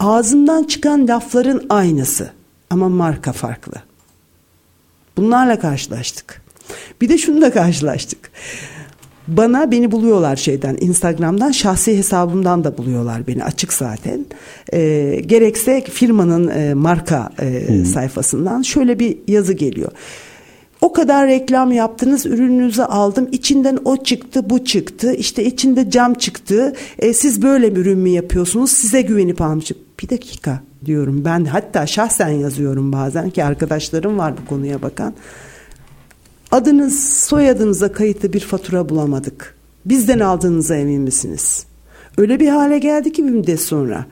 Ağzından çıkan lafların aynısı ama marka farklı. Bunlarla karşılaştık. Bir de şunu da karşılaştık. Bana beni buluyorlar şeyden Instagram'dan şahsi hesabımdan da buluyorlar beni açık zaten. Ee, gerekse firmanın e, marka e, sayfasından şöyle bir yazı geliyor. O kadar reklam yaptınız, ürününüzü aldım. içinden o çıktı, bu çıktı. işte içinde cam çıktı. E, siz böyle bir ürün mü yapıyorsunuz? Size güvenip almışım. Bir dakika diyorum ben. Hatta şahsen yazıyorum bazen ki arkadaşlarım var bu konuya bakan. Adınız, soyadınıza kayıtlı bir fatura bulamadık. Bizden aldığınıza emin misiniz? Öyle bir hale geldi ki bir müddet sonra.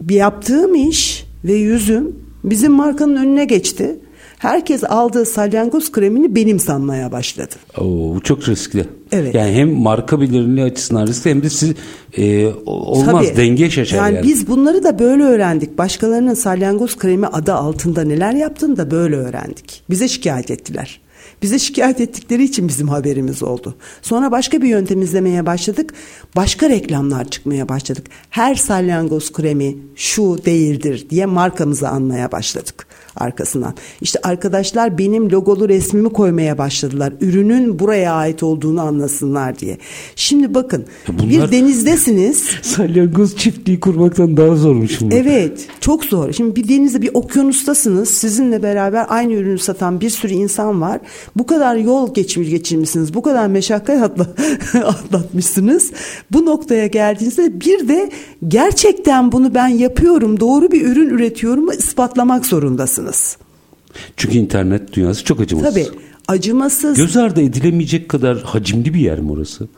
Bir yaptığım iş ve yüzüm bizim markanın önüne geçti. Herkes aldığı salyangoz kremini benim sanmaya başladı. Oo, bu çok riskli. Evet. Yani hem marka bilinirliği açısından riskli hem de siz e, olmaz Tabii. denge şaşar yani. yani. biz bunları da böyle öğrendik. Başkalarının salyangoz kremi adı altında neler yaptığını da böyle öğrendik. Bize şikayet ettiler. Bize şikayet ettikleri için bizim haberimiz oldu. Sonra başka bir yöntem izlemeye başladık. Başka reklamlar çıkmaya başladık. Her salyangoz kremi şu değildir diye markamızı anmaya başladık arkasından. İşte arkadaşlar benim logolu resmimi koymaya başladılar. Ürünün buraya ait olduğunu anlasınlar diye. Şimdi bakın bunlar- bir denizdesiniz. Salyangoz çiftliği kurmaktan daha zormuş bu. Evet çok zor. Şimdi bir denizde bir okyanustasınız. Sizinle beraber aynı ürünü satan bir sürü insan var. Bu kadar yol geçmiş geçirmişsiniz. Bu kadar meşakkat atla, atlatmışsınız. Bu noktaya geldiğinizde bir de gerçekten bunu ben yapıyorum. Doğru bir ürün üretiyorum ispatlamak zorundasınız. Çünkü internet dünyası çok acımasız. Tabii acımasız Göz ardı edilemeyecek kadar hacimli bir yer mi orası?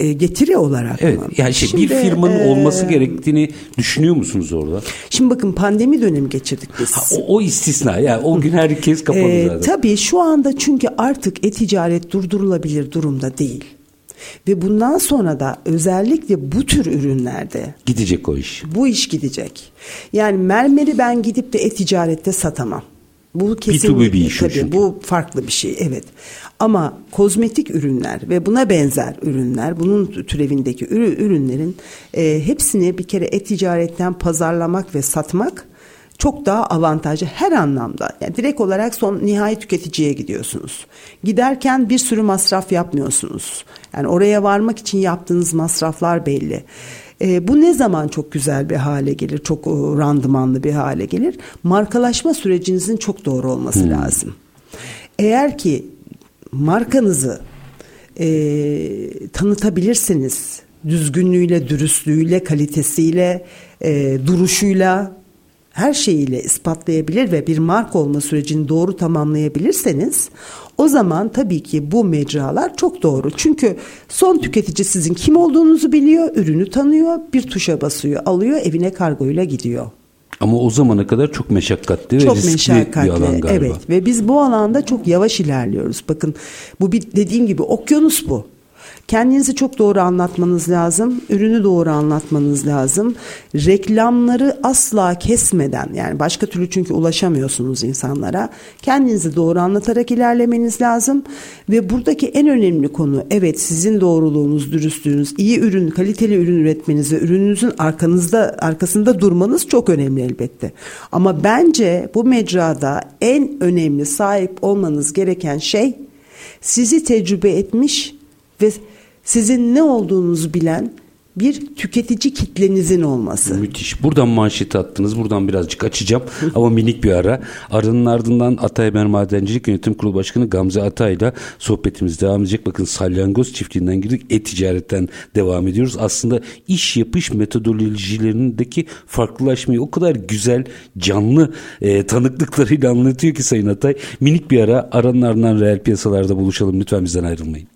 e, getiri olarak Evet. mı? Yani şey, bir Şimdi, firmanın e, olması gerektiğini düşünüyor musunuz orada? Şimdi bakın pandemi dönemi geçirdik biz. Ha, o, o istisna. Yani o gün herkes kapalı Ee, zaten. tabii şu anda çünkü artık e-ticaret durdurulabilir durumda değil. Ve bundan sonra da özellikle bu tür ürünlerde Gidecek o iş. bu iş gidecek. Yani mermeri ben gidip de e-ticarette satamam. Bu kesin bir iş tabii çünkü. bu farklı bir şey evet. Ama kozmetik ürünler ve buna benzer ürünler, bunun türevindeki ürü- ürünlerin e, hepsini bir kere e-ticaretten pazarlamak ve satmak çok daha avantajlı her anlamda. Yani direkt olarak son nihai tüketiciye gidiyorsunuz. Giderken bir sürü masraf yapmıyorsunuz. Yani oraya varmak için yaptığınız masraflar belli. E, bu ne zaman çok güzel bir hale gelir, çok e, randımanlı bir hale gelir? Markalaşma sürecinizin çok doğru olması lazım. Eğer ki markanızı e, tanıtabilirseniz, düzgünlüğüyle, dürüstlüğüyle, kalitesiyle, e, duruşuyla, her şeyiyle ispatlayabilir ve bir marka olma sürecini doğru tamamlayabilirseniz o zaman tabii ki bu mecralar çok doğru. Çünkü son tüketici sizin kim olduğunuzu biliyor, ürünü tanıyor, bir tuşa basıyor, alıyor, evine kargoyla gidiyor. Ama o zamana kadar çok meşakkatli çok ve riskli meşakkatli, bir alan galiba. Evet ve biz bu alanda çok yavaş ilerliyoruz. Bakın bu bir dediğim gibi okyanus bu. Kendinizi çok doğru anlatmanız lazım. Ürünü doğru anlatmanız lazım. Reklamları asla kesmeden yani başka türlü çünkü ulaşamıyorsunuz insanlara. Kendinizi doğru anlatarak ilerlemeniz lazım. Ve buradaki en önemli konu evet sizin doğruluğunuz, dürüstlüğünüz, iyi ürün, kaliteli ürün üretmeniz ürününüzün arkanızda arkasında durmanız çok önemli elbette. Ama bence bu mecrada en önemli sahip olmanız gereken şey sizi tecrübe etmiş ve sizin ne olduğunuzu bilen bir tüketici kitlenizin olması. Müthiş. Buradan manşet attınız. Buradan birazcık açacağım ama minik bir ara. Aranın ardından Atayber Madencilik Yönetim Kurulu Başkanı Gamze Atay'la sohbetimiz devam edecek. Bakın salyangoz çiftliğinden girdik. E-ticaretten devam ediyoruz. Aslında iş yapış metodolojilerindeki farklılaşmayı o kadar güzel, canlı e, tanıklıklarıyla anlatıyor ki Sayın Atay. Minik bir ara. Aranın ardından reel piyasalarda buluşalım. Lütfen bizden ayrılmayın.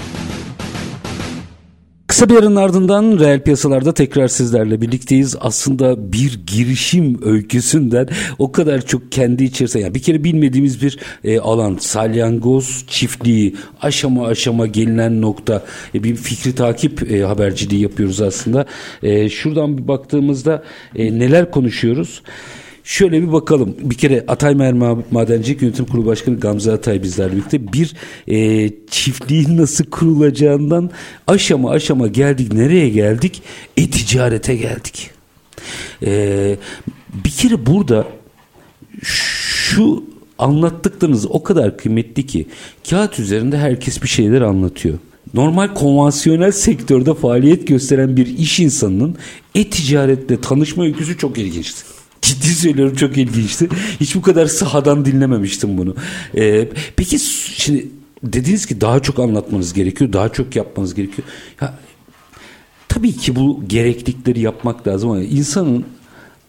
Kısa bir aranın ardından reel piyasalarda tekrar sizlerle birlikteyiz. Aslında bir girişim öyküsünden o kadar çok kendi içerisinde yani bir kere bilmediğimiz bir e, alan salyangoz çiftliği aşama aşama gelinen nokta e, bir fikri takip e, haberciliği yapıyoruz aslında. E, şuradan bir baktığımızda e, neler konuşuyoruz? Şöyle bir bakalım. Bir kere Ataymer Madencilik Yönetim Kurulu Başkanı Gamze Atay bizlerle birlikte bir e, çiftliğin nasıl kurulacağından aşama aşama geldik. Nereye geldik? E-ticarete geldik. E, bir kere burada şu anlattıklarınız o kadar kıymetli ki kağıt üzerinde herkes bir şeyler anlatıyor. Normal konvansiyonel sektörde faaliyet gösteren bir iş insanının e-ticaretle tanışma öyküsü çok ilginçti. Ciddi söylüyorum çok ilginçti. Hiç bu kadar sahadan dinlememiştim bunu. Ee, peki şimdi dediniz ki daha çok anlatmanız gerekiyor. Daha çok yapmanız gerekiyor. Ya, tabii ki bu gereklikleri yapmak lazım ama insanın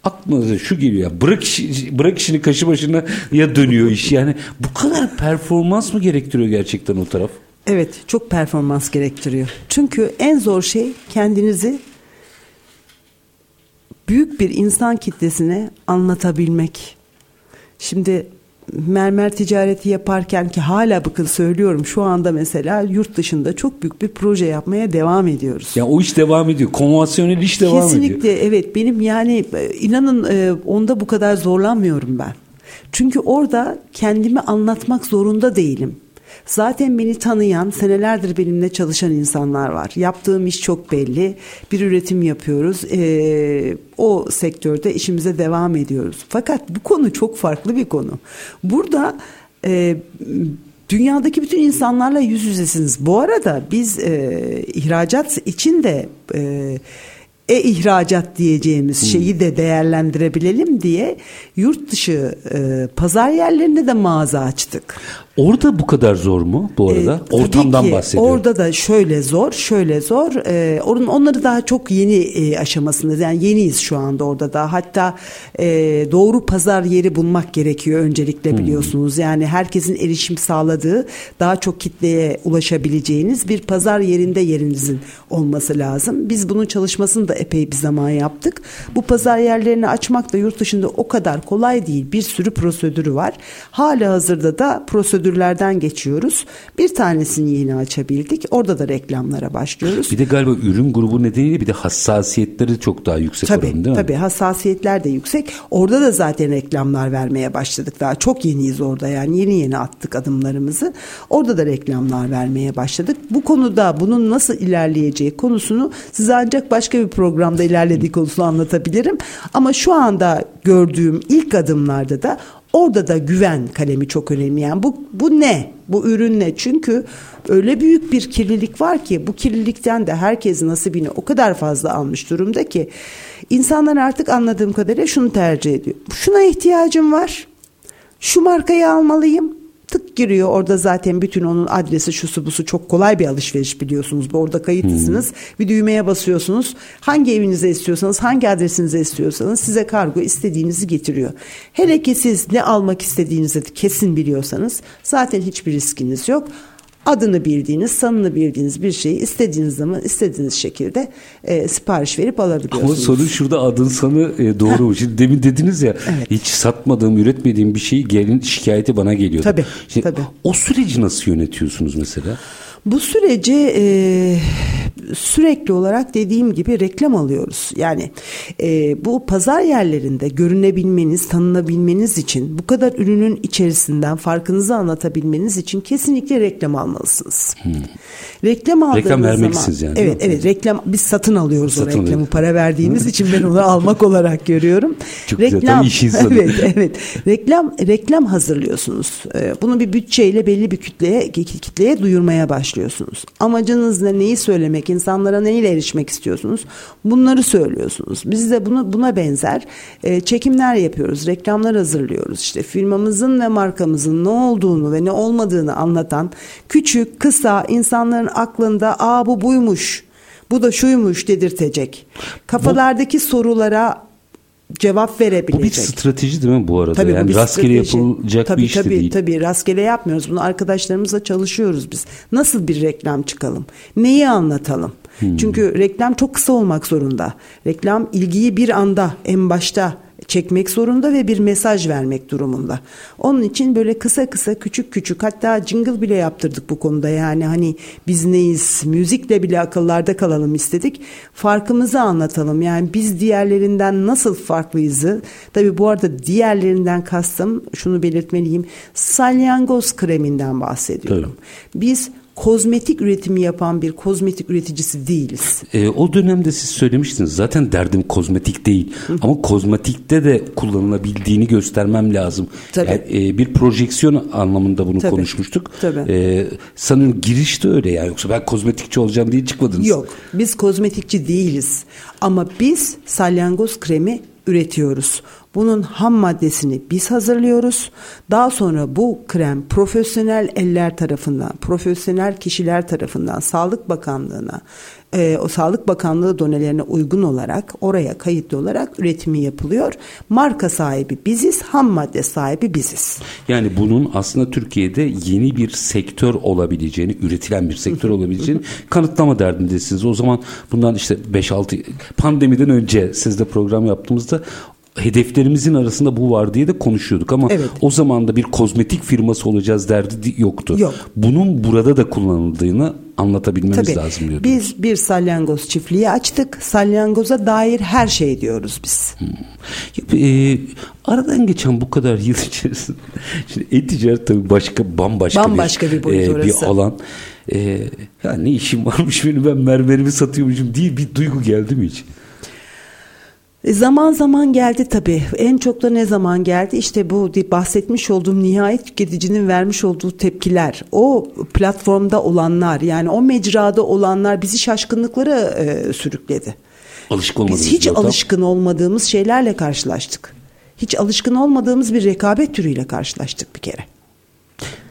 aklınıza şu geliyor ya bırak işi, bırak işini kaşı başına ya dönüyor iş yani bu kadar performans mı gerektiriyor gerçekten o taraf? Evet çok performans gerektiriyor. Çünkü en zor şey kendinizi büyük bir insan kitlesine anlatabilmek. Şimdi mermer ticareti yaparken ki hala bakın söylüyorum şu anda mesela yurt dışında çok büyük bir proje yapmaya devam ediyoruz. Ya o iş devam ediyor. Konvansiyonel iş devam Kesinlikle, ediyor. Kesinlikle evet benim yani inanın e, onda bu kadar zorlanmıyorum ben. Çünkü orada kendimi anlatmak zorunda değilim. Zaten beni tanıyan, senelerdir benimle çalışan insanlar var. Yaptığım iş çok belli. Bir üretim yapıyoruz. Ee, o sektörde işimize devam ediyoruz. Fakat bu konu çok farklı bir konu. Burada e, dünyadaki bütün insanlarla yüz yüzesiniz. Bu arada biz e, ihracat için de e, e-ihracat diyeceğimiz hmm. şeyi de değerlendirebilelim diye yurt dışı e, pazar yerlerinde de mağaza açtık. Orada bu kadar zor mu bu arada? Ee, Ortamdan ki, bahsediyorum. Orada da şöyle zor, şöyle zor. Ee, onun onları daha çok yeni e, aşamasında. Yani yeniyiz şu anda orada da. Hatta e, doğru pazar yeri bulmak gerekiyor öncelikle hmm. biliyorsunuz. Yani herkesin erişim sağladığı, daha çok kitleye ulaşabileceğiniz bir pazar yerinde yerinizin olması lazım. Biz bunun çalışmasını da epey bir zaman yaptık. Bu pazar yerlerini açmak da yurt dışında o kadar kolay değil. Bir sürü prosedürü var. Hala hazırda da prosedür prosedürlerden geçiyoruz. Bir tanesini yeni açabildik. Orada da reklamlara başlıyoruz. Bir de galiba ürün grubu nedeniyle bir de hassasiyetleri çok daha yüksek tabii, oranı değil mi? Tabii hassasiyetler de yüksek. Orada da zaten reklamlar vermeye başladık. Daha çok yeniyiz orada yani yeni yeni attık adımlarımızı. Orada da reklamlar vermeye başladık. Bu konuda bunun nasıl ilerleyeceği konusunu size ancak başka bir programda ilerlediği konusunu anlatabilirim. Ama şu anda gördüğüm ilk adımlarda da Orada da güven kalemi çok önemli. Yani bu, bu ne? Bu ürün ne? Çünkü öyle büyük bir kirlilik var ki bu kirlilikten de herkes nasibini o kadar fazla almış durumda ki insanlar artık anladığım kadarıyla şunu tercih ediyor. Şuna ihtiyacım var. Şu markayı almalıyım. Tık giriyor orada zaten bütün onun adresi şusu busu çok kolay bir alışveriş biliyorsunuz. Orada kayıtlısınız. Hmm. Bir düğmeye basıyorsunuz. Hangi evinize istiyorsanız hangi adresinize istiyorsanız size kargo istediğinizi getiriyor. Hele ki siz ne almak istediğinizi kesin biliyorsanız zaten hiçbir riskiniz yok adını bildiğiniz, sanını bildiğiniz bir şeyi istediğiniz zaman istediğiniz şekilde e, sipariş verip alabiliyorsunuz. Ama sorun şurada adın sanı e, doğru mu? Şimdi demin dediniz ya evet. hiç satmadığım, üretmediğim bir şeyi gelin şikayeti bana geliyor. Tabii, Şimdi, tabii. O süreci nasıl yönetiyorsunuz mesela? Bu süreci e, sürekli olarak dediğim gibi reklam alıyoruz. Yani e, bu pazar yerlerinde görünebilmeniz, tanınabilmeniz için bu kadar ürünün içerisinden farkınızı anlatabilmeniz için kesinlikle reklam almalısınız. Hmm. Reklam aldığınız reklam vermelisiniz zaman, yani. Evet, evet. Reklam biz satın alıyoruz satın o reklamı. Alıyor. Para verdiğimiz için ben onu almak olarak görüyorum. Çok reklam, güzel. İş insanı. Evet, evet. Reklam reklam hazırlıyorsunuz. E, bunu bir bütçeyle belli bir kütleye kitleye duyurmaya başlıyorsunuz. Amacınız ne? Neyi söylemek? İnsanlara neyle erişmek istiyorsunuz? Bunları söylüyorsunuz. Biz de bunu buna benzer e, çekimler yapıyoruz, reklamlar hazırlıyoruz. İşte firmamızın ve markamızın ne olduğunu ve ne olmadığını anlatan küçük, kısa insanların aklında "Aa bu buymuş." Bu da şuymuş dedirtecek. Kafalardaki bu, sorulara cevap verebilecek. Bu bir strateji değil mi bu arada? Tabii, yani bu rastgele strateji. yapılacak tabii, bir iş tabii, de değil. Tabii rastgele yapmıyoruz. Bunu arkadaşlarımızla çalışıyoruz biz. Nasıl bir reklam çıkalım? Neyi anlatalım? Hmm. Çünkü reklam çok kısa olmak zorunda. Reklam ilgiyi bir anda en başta çekmek zorunda ve bir mesaj vermek durumunda. Onun için böyle kısa kısa küçük küçük hatta jingle bile yaptırdık bu konuda yani hani biz neyiz müzikle bile akıllarda kalalım istedik. Farkımızı anlatalım yani biz diğerlerinden nasıl farklıyızı tabi bu arada diğerlerinden kastım şunu belirtmeliyim salyangoz kreminden bahsediyorum. Tabii. Biz kozmetik üretimi yapan bir kozmetik üreticisi değiliz. E, o dönemde siz söylemiştiniz zaten derdim kozmetik değil Hı. ama kozmetikte de kullanılabildiğini göstermem lazım. Tabii. Yani, e, bir projeksiyon anlamında bunu Tabii. konuşmuştuk. Tabii. E, sanırım girişte öyle ya yoksa ben kozmetikçi olacağım diye çıkmadınız. Yok biz kozmetikçi değiliz ama biz salyangoz kremi üretiyoruz. Bunun ham maddesini biz hazırlıyoruz. Daha sonra bu krem profesyonel eller tarafından, profesyonel kişiler tarafından Sağlık Bakanlığı'na, e, o Sağlık Bakanlığı donelerine uygun olarak oraya kayıtlı olarak üretimi yapılıyor. Marka sahibi biziz, ham madde sahibi biziz. Yani bunun aslında Türkiye'de yeni bir sektör olabileceğini, üretilen bir sektör olabileceğini kanıtlama derdindesiniz. O zaman bundan işte 5-6 pandemiden önce sizde program yaptığımızda hedeflerimizin arasında bu var diye de konuşuyorduk ama evet. o zaman da bir kozmetik firması olacağız derdi yoktu. Yok. Bunun burada da kullanıldığını anlatabilmemiz Tabii, lazım diyordum. Biz bir salyangoz çiftliği açtık. Salyangoza dair her şey diyoruz biz. Hmm. E, aradan geçen bu kadar yıl içerisinde şimdi e-ticaret tabii başka bambaşka, bambaşka bir, bir, e, bir alan. E, ya ne işim varmış benim ben mermerimi satıyormuşum diye bir duygu geldi mi hiç? E, zaman zaman geldi tabii. En çok da ne zaman geldi? İşte bu bahsetmiş olduğum nihayet tüketicinin vermiş olduğu tepkiler. O platformda olanlar yani o mecrada olanlar bizi şaşkınlıklara e, sürükledi. Alışık Biz hiç alışkın olmadığımız şeylerle karşılaştık. Hiç alışkın olmadığımız bir rekabet türüyle karşılaştık bir kere.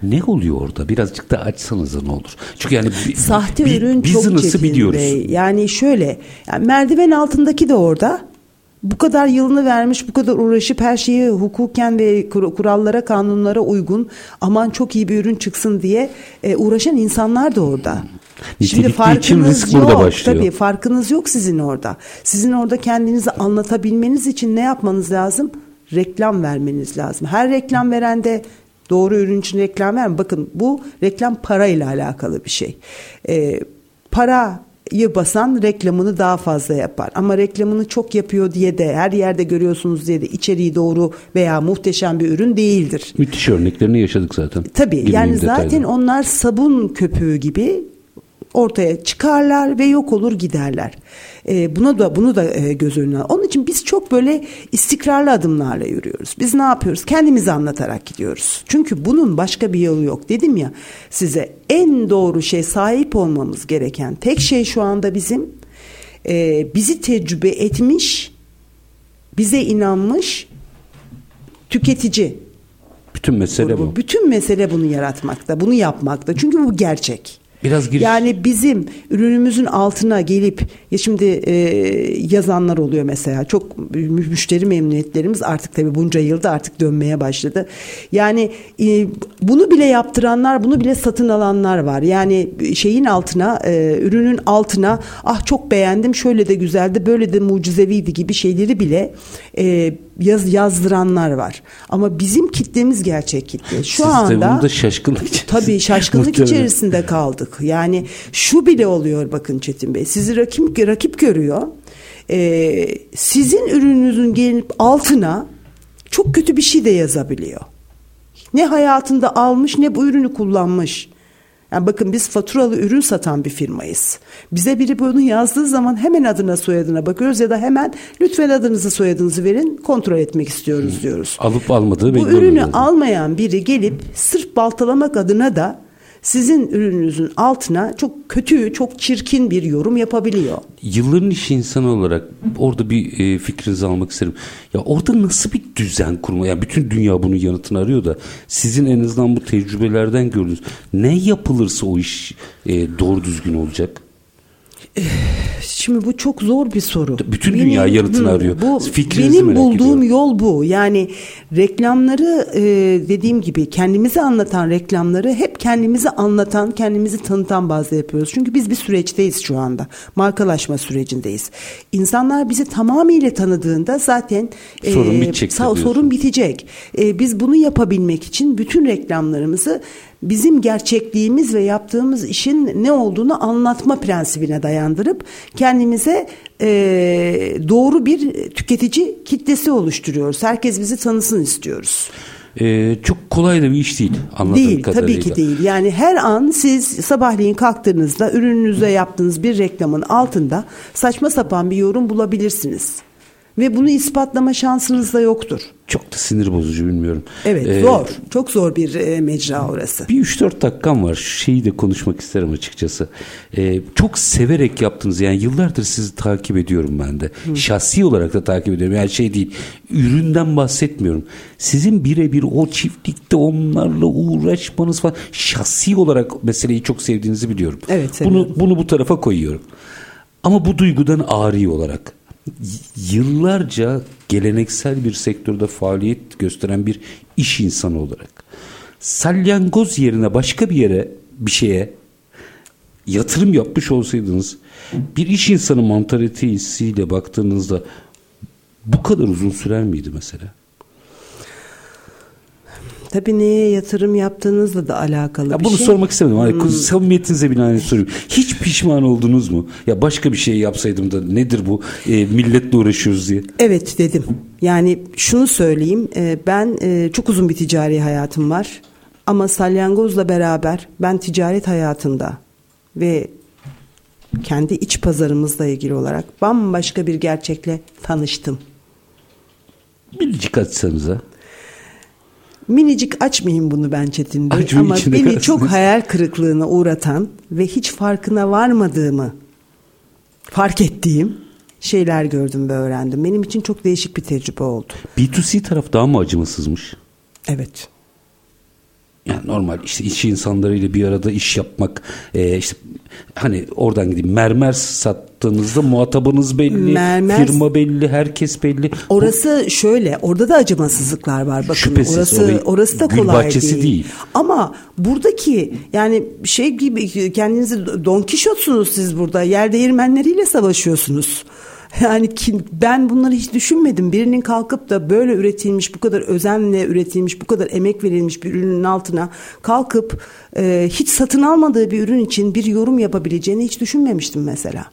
Ne oluyor orada? Birazcık da açsanız ne olur? Çünkü yani sahte bir, ürün çok çetin biliyoruz. Yani şöyle, yani merdiven altındaki de orada, bu kadar yılını vermiş, bu kadar uğraşıp her şeyi hukuken ve kurallara, kanunlara uygun aman çok iyi bir ürün çıksın diye e, uğraşan insanlar da orada. Şimdi farkınız yok. Başlıyor. Tabii farkınız yok sizin orada. Sizin orada kendinizi anlatabilmeniz için ne yapmanız lazım? Reklam vermeniz lazım. Her reklam verende doğru ürün için reklam verme. Bakın bu reklam parayla alakalı bir şey. Ee, para basan reklamını daha fazla yapar. Ama reklamını çok yapıyor diye de her yerde görüyorsunuz diye de içeriği doğru veya muhteşem bir ürün değildir. Müthiş örneklerini yaşadık zaten. Tabii yani zaten detaylı. onlar sabun köpüğü gibi ortaya çıkarlar ve yok olur giderler. E, buna da bunu da e, göz önüne. Onun için biz çok böyle istikrarlı adımlarla yürüyoruz. Biz ne yapıyoruz? Kendimizi anlatarak gidiyoruz. Çünkü bunun başka bir yolu yok. Dedim ya size en doğru şey sahip olmamız gereken tek şey şu anda bizim e, bizi tecrübe etmiş, bize inanmış tüketici Bütün mesele bu. Bütün mesele bunu yaratmakta, bunu yapmakta. Çünkü bu gerçek. Biraz giriş. Yani bizim ürünümüzün altına gelip ya şimdi e, yazanlar oluyor mesela. Çok müşteri memnuniyetlerimiz artık tabii bunca yılda artık dönmeye başladı. Yani e, bunu bile yaptıranlar, bunu bile satın alanlar var. Yani şeyin altına, e, ürünün altına ah çok beğendim, şöyle de güzeldi, böyle de mucizeviydi gibi şeyleri bile e, yaz yazdıranlar var. Ama bizim kitlemiz gerçek kitle. Şu Siz anda de şaşkınlık içerisinde. Tabii şaşkınlık içerisinde kaldık. Yani şu bile oluyor bakın Çetin Bey. Sizi rakip rakip görüyor. Ee, sizin ürününüzün gelip altına çok kötü bir şey de yazabiliyor. Ne hayatında almış ne bu ürünü kullanmış. Yani bakın biz faturalı ürün satan bir firmayız. Bize biri bunu yazdığı zaman hemen adına soyadına bakıyoruz ya da hemen lütfen adınızı soyadınızı verin kontrol etmek istiyoruz diyoruz. Alıp almadığı belli Bu ürünü oluyor. almayan biri gelip sırf baltalamak adına da sizin ürününüzün altına çok kötü, çok çirkin bir yorum yapabiliyor. Yılların iş insanı olarak orada bir e, fikrinizi almak isterim. Ya orada nasıl bir düzen kurma? Yani bütün dünya bunun yanıtını arıyor da sizin en azından bu tecrübelerden gördüğünüz ne yapılırsa o iş e, doğru düzgün olacak? Şimdi bu çok zor bir soru. Bütün dünya yanıtını arıyor. Bu Fikrinizi benim bulduğum ediyorum. yol bu. Yani reklamları e, dediğim gibi kendimizi anlatan reklamları hep kendimizi anlatan, kendimizi tanıtan bazda yapıyoruz. Çünkü biz bir süreçteyiz şu anda. Markalaşma sürecindeyiz. İnsanlar bizi tamamıyla tanıdığında zaten e, Sorun bitecek sa- diyorsun. sorun bitecek. E, biz bunu yapabilmek için bütün reklamlarımızı bizim gerçekliğimiz ve yaptığımız işin ne olduğunu anlatma prensibine dayandırıp kendimize e, doğru bir tüketici kitlesi oluşturuyoruz. Herkes bizi tanısın istiyoruz. E, çok kolay da bir iş değil anladığım Değil kadarıyla. tabii ki değil. Yani her an siz sabahleyin kalktığınızda ürününüze yaptığınız bir reklamın altında saçma sapan bir yorum bulabilirsiniz. Ve bunu ispatlama şansınız da yoktur. Çok da sinir bozucu bilmiyorum. Evet E, zor. Çok zor bir e, mecra orası. Bir 3-4 dakikam var. Şu şeyi de konuşmak isterim açıkçası. Ee, çok severek yaptınız. Yani yıllardır sizi takip ediyorum ben de. Şahsi olarak da takip ediyorum. Yani şey değil. Üründen bahsetmiyorum. Sizin birebir o çiftlikte onlarla uğraşmanız falan. Şahsi olarak meseleyi çok sevdiğinizi biliyorum. Evet, Bunu, seviyorum. bunu bu tarafa koyuyorum. Ama bu duygudan ari olarak yıllarca geleneksel bir sektörde faaliyet gösteren bir iş insanı olarak salyangoz yerine başka bir yere bir şeye yatırım yapmış olsaydınız bir iş insanı mantalitesiyle baktığınızda bu kadar uzun sürer miydi mesela? Tabii neye yatırım yaptığınızla da alakalı Ya bir bunu şey. sormak istemedim. Hani samimiyetinize binaen soruyorum. Hiç pişman oldunuz mu? Ya başka bir şey yapsaydım da nedir bu e, milletle uğraşıyoruz diye. Evet dedim. Yani şunu söyleyeyim. e, Ben e, çok uzun bir ticari hayatım var. Ama salyangozla beraber ben ticaret hayatında ve kendi iç pazarımızla ilgili olarak bambaşka bir gerçekle tanıştım. Biricik açsanıza. Minicik açmayayım bunu ben Çetin Bey Açmayın, ama beni kalsın. çok hayal kırıklığına uğratan ve hiç farkına varmadığımı fark ettiğim şeyler gördüm ve öğrendim. Benim için çok değişik bir tecrübe oldu. B2C taraf daha mı acımasızmış? Evet. Yani normal işte iş insanlarıyla bir arada iş yapmak e, işte hani oradan gideyim mermer sattığınızda muhatabınız belli Mermer- firma belli herkes belli Orası şöyle, orada da acımasızlıklar var. Bakın Şüphesiz, orası orayı- orası da kolay bahçesi değil. değil. Ama buradaki yani şey gibi kendinizi Don Kişotsunuz siz burada. Yer değirmenleriyle savaşıyorsunuz. Yani ki, ben bunları hiç düşünmedim. Birinin kalkıp da böyle üretilmiş, bu kadar özenle üretilmiş, bu kadar emek verilmiş bir ürünün altına kalkıp e, hiç satın almadığı bir ürün için bir yorum yapabileceğini hiç düşünmemiştim mesela.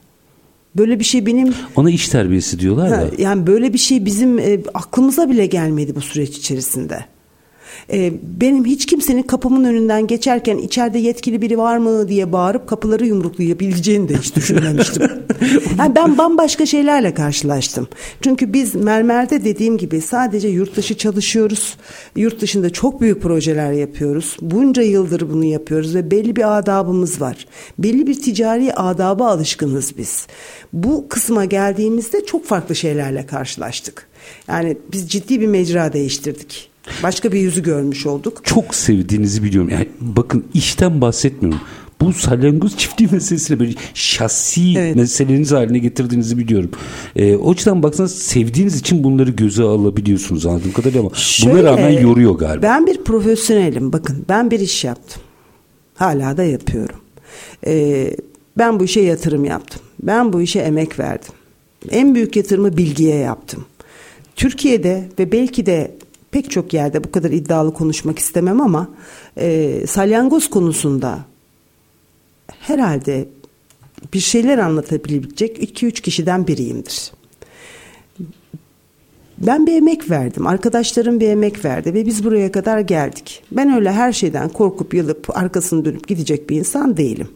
Böyle bir şey benim ona iş terbiyesi diyorlar Ha, da yani böyle bir şey bizim e, aklımıza bile gelmedi bu süreç içerisinde. E, benim hiç kimsenin kapımın önünden geçerken içeride yetkili biri var mı diye bağırıp kapıları yumruklayabileceğini de hiç düşünmemiştim. yani ben bambaşka şeylerle karşılaştım. Çünkü biz mermerde dediğim gibi sadece yurt dışı çalışıyoruz. Yurt dışında çok büyük projeler yapıyoruz. Bunca yıldır bunu yapıyoruz ve belli bir adabımız var. Belli bir ticari adaba alışkınız biz. Bu kısma geldiğimizde çok farklı şeylerle karşılaştık. Yani biz ciddi bir mecra değiştirdik. Başka bir yüzü görmüş olduk. Çok sevdiğinizi biliyorum. Yani bakın işten bahsetmiyorum. Bu salyangoz çiftliği meselesini böyle şahsi evet. meseleniz haline getirdiğinizi biliyorum. Ee, o yüzden baksanız sevdiğiniz için bunları göze alabiliyorsunuz anladığım kadarıyla ama Şöyle, buna rağmen yoruyor galiba. Ben bir profesyonelim bakın ben bir iş yaptım. Hala da yapıyorum. Ee, ben bu işe yatırım yaptım. Ben bu işe emek verdim. En büyük yatırımı bilgiye yaptım. Türkiye'de ve belki de pek çok yerde bu kadar iddialı konuşmak istemem ama e, salyangoz konusunda herhalde bir şeyler anlatabilecek 2-3 kişiden biriyimdir. Ben bir emek verdim. Arkadaşlarım bir emek verdi ve biz buraya kadar geldik. Ben öyle her şeyden korkup yılıp arkasını dönüp gidecek bir insan değilim.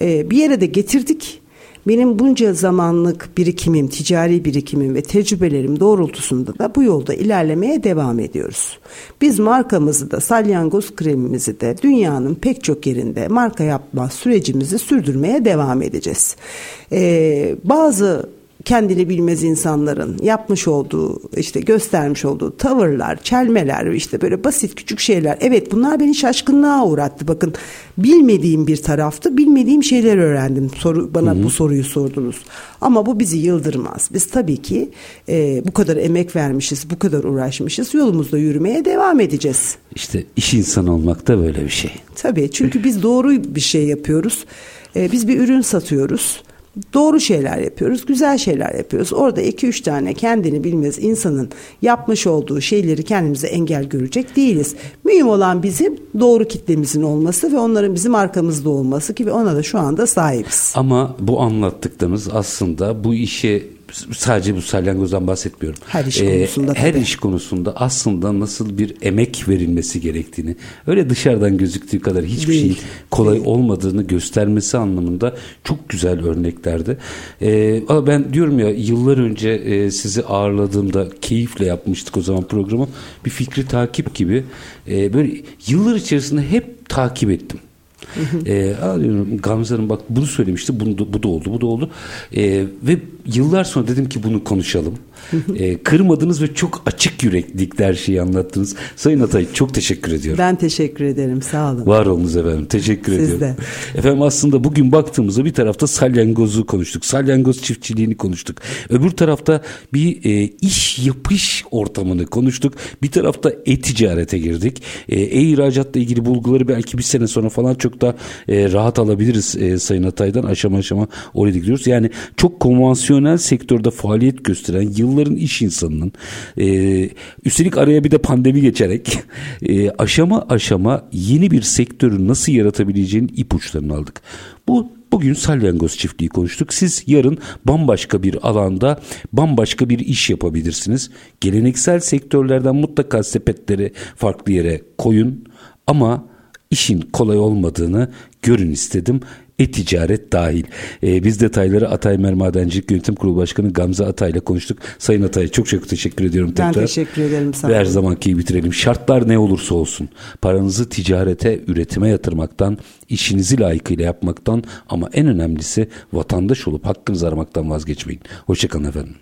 Ee, bir yere de getirdik benim bunca zamanlık birikimim, ticari birikimim ve tecrübelerim doğrultusunda da bu yolda ilerlemeye devam ediyoruz. Biz markamızı da salyangoz kremimizi de dünyanın pek çok yerinde marka yapma sürecimizi sürdürmeye devam edeceğiz. Ee, bazı kendini bilmez insanların yapmış olduğu işte göstermiş olduğu tavırlar, çelmeler işte böyle basit küçük şeyler. Evet bunlar beni şaşkınlığa uğrattı. Bakın bilmediğim bir taraftı. Bilmediğim şeyler öğrendim. Soru bana hı hı. bu soruyu sordunuz. Ama bu bizi yıldırmaz. Biz tabii ki e, bu kadar emek vermişiz, bu kadar uğraşmışız. Yolumuzda yürümeye devam edeceğiz. İşte iş insanı olmak da böyle bir şey. Tabii çünkü biz doğru bir şey yapıyoruz. E, biz bir ürün satıyoruz doğru şeyler yapıyoruz, güzel şeyler yapıyoruz. Orada iki üç tane kendini bilmez insanın yapmış olduğu şeyleri kendimize engel görecek değiliz. Mühim olan bizim doğru kitlemizin olması ve onların bizim arkamızda olması gibi ona da şu anda sahibiz. Ama bu anlattıklarınız aslında bu işe sadece bu salyangozdan bahsetmiyorum. Her iş ee, konusunda. Ee, her iş konusunda aslında nasıl bir emek verilmesi gerektiğini, öyle dışarıdan gözüktüğü kadar hiçbir Değil. şeyin kolay Değil. olmadığını göstermesi anlamında çok güzel örneklerdi. Ee, ama ben diyorum ya yıllar önce e, sizi ağırladığımda keyifle yapmıştık o zaman programı. Bir fikri takip gibi e, böyle yıllar içerisinde hep takip ettim e, diyorum Gamze Hanım bak bunu söylemişti bunu, bu da oldu bu da oldu. E, ve yıllar sonra dedim ki bunu konuşalım e, kırmadınız ve çok açık yüreklilikle her şeyi anlattınız. Sayın Atay çok teşekkür ediyorum. Ben teşekkür ederim sağ olun. Var olunuz efendim teşekkür Siz ediyorum. De. Efendim aslında bugün baktığımızda bir tarafta salyangozu konuştuk. Salyangoz çiftçiliğini konuştuk. Öbür tarafta bir e, iş yapış ortamını konuştuk. Bir tarafta e-ticarete girdik. E, e-ihracatla ilgili bulguları belki bir sene sonra falan çok da e, rahat alabiliriz e, Sayın Atay'dan aşama aşama oraya gidiyoruz. Yani çok konvansiyonel sektörde faaliyet gösteren yıl yılların iş insanının e, üstelik araya bir de pandemi geçerek e, aşama aşama yeni bir sektörü nasıl yaratabileceğinin ipuçlarını aldık. Bu Bugün salyangoz çiftliği konuştuk. Siz yarın bambaşka bir alanda bambaşka bir iş yapabilirsiniz. Geleneksel sektörlerden mutlaka sepetleri farklı yere koyun ama işin kolay olmadığını görün istedim e-ticaret dahil. E, biz detayları Atay Mer Madencilik Yönetim Kurulu Başkanı Gamze Atay ile konuştuk. Sayın Atay çok çok teşekkür ediyorum tekrar. Ben teşekkür ederim. Sağ Her zamanki bitirelim. Şartlar ne olursa olsun paranızı ticarete, üretime yatırmaktan, işinizi layıkıyla yapmaktan ama en önemlisi vatandaş olup hakkınızı aramaktan vazgeçmeyin. Hoşçakalın efendim.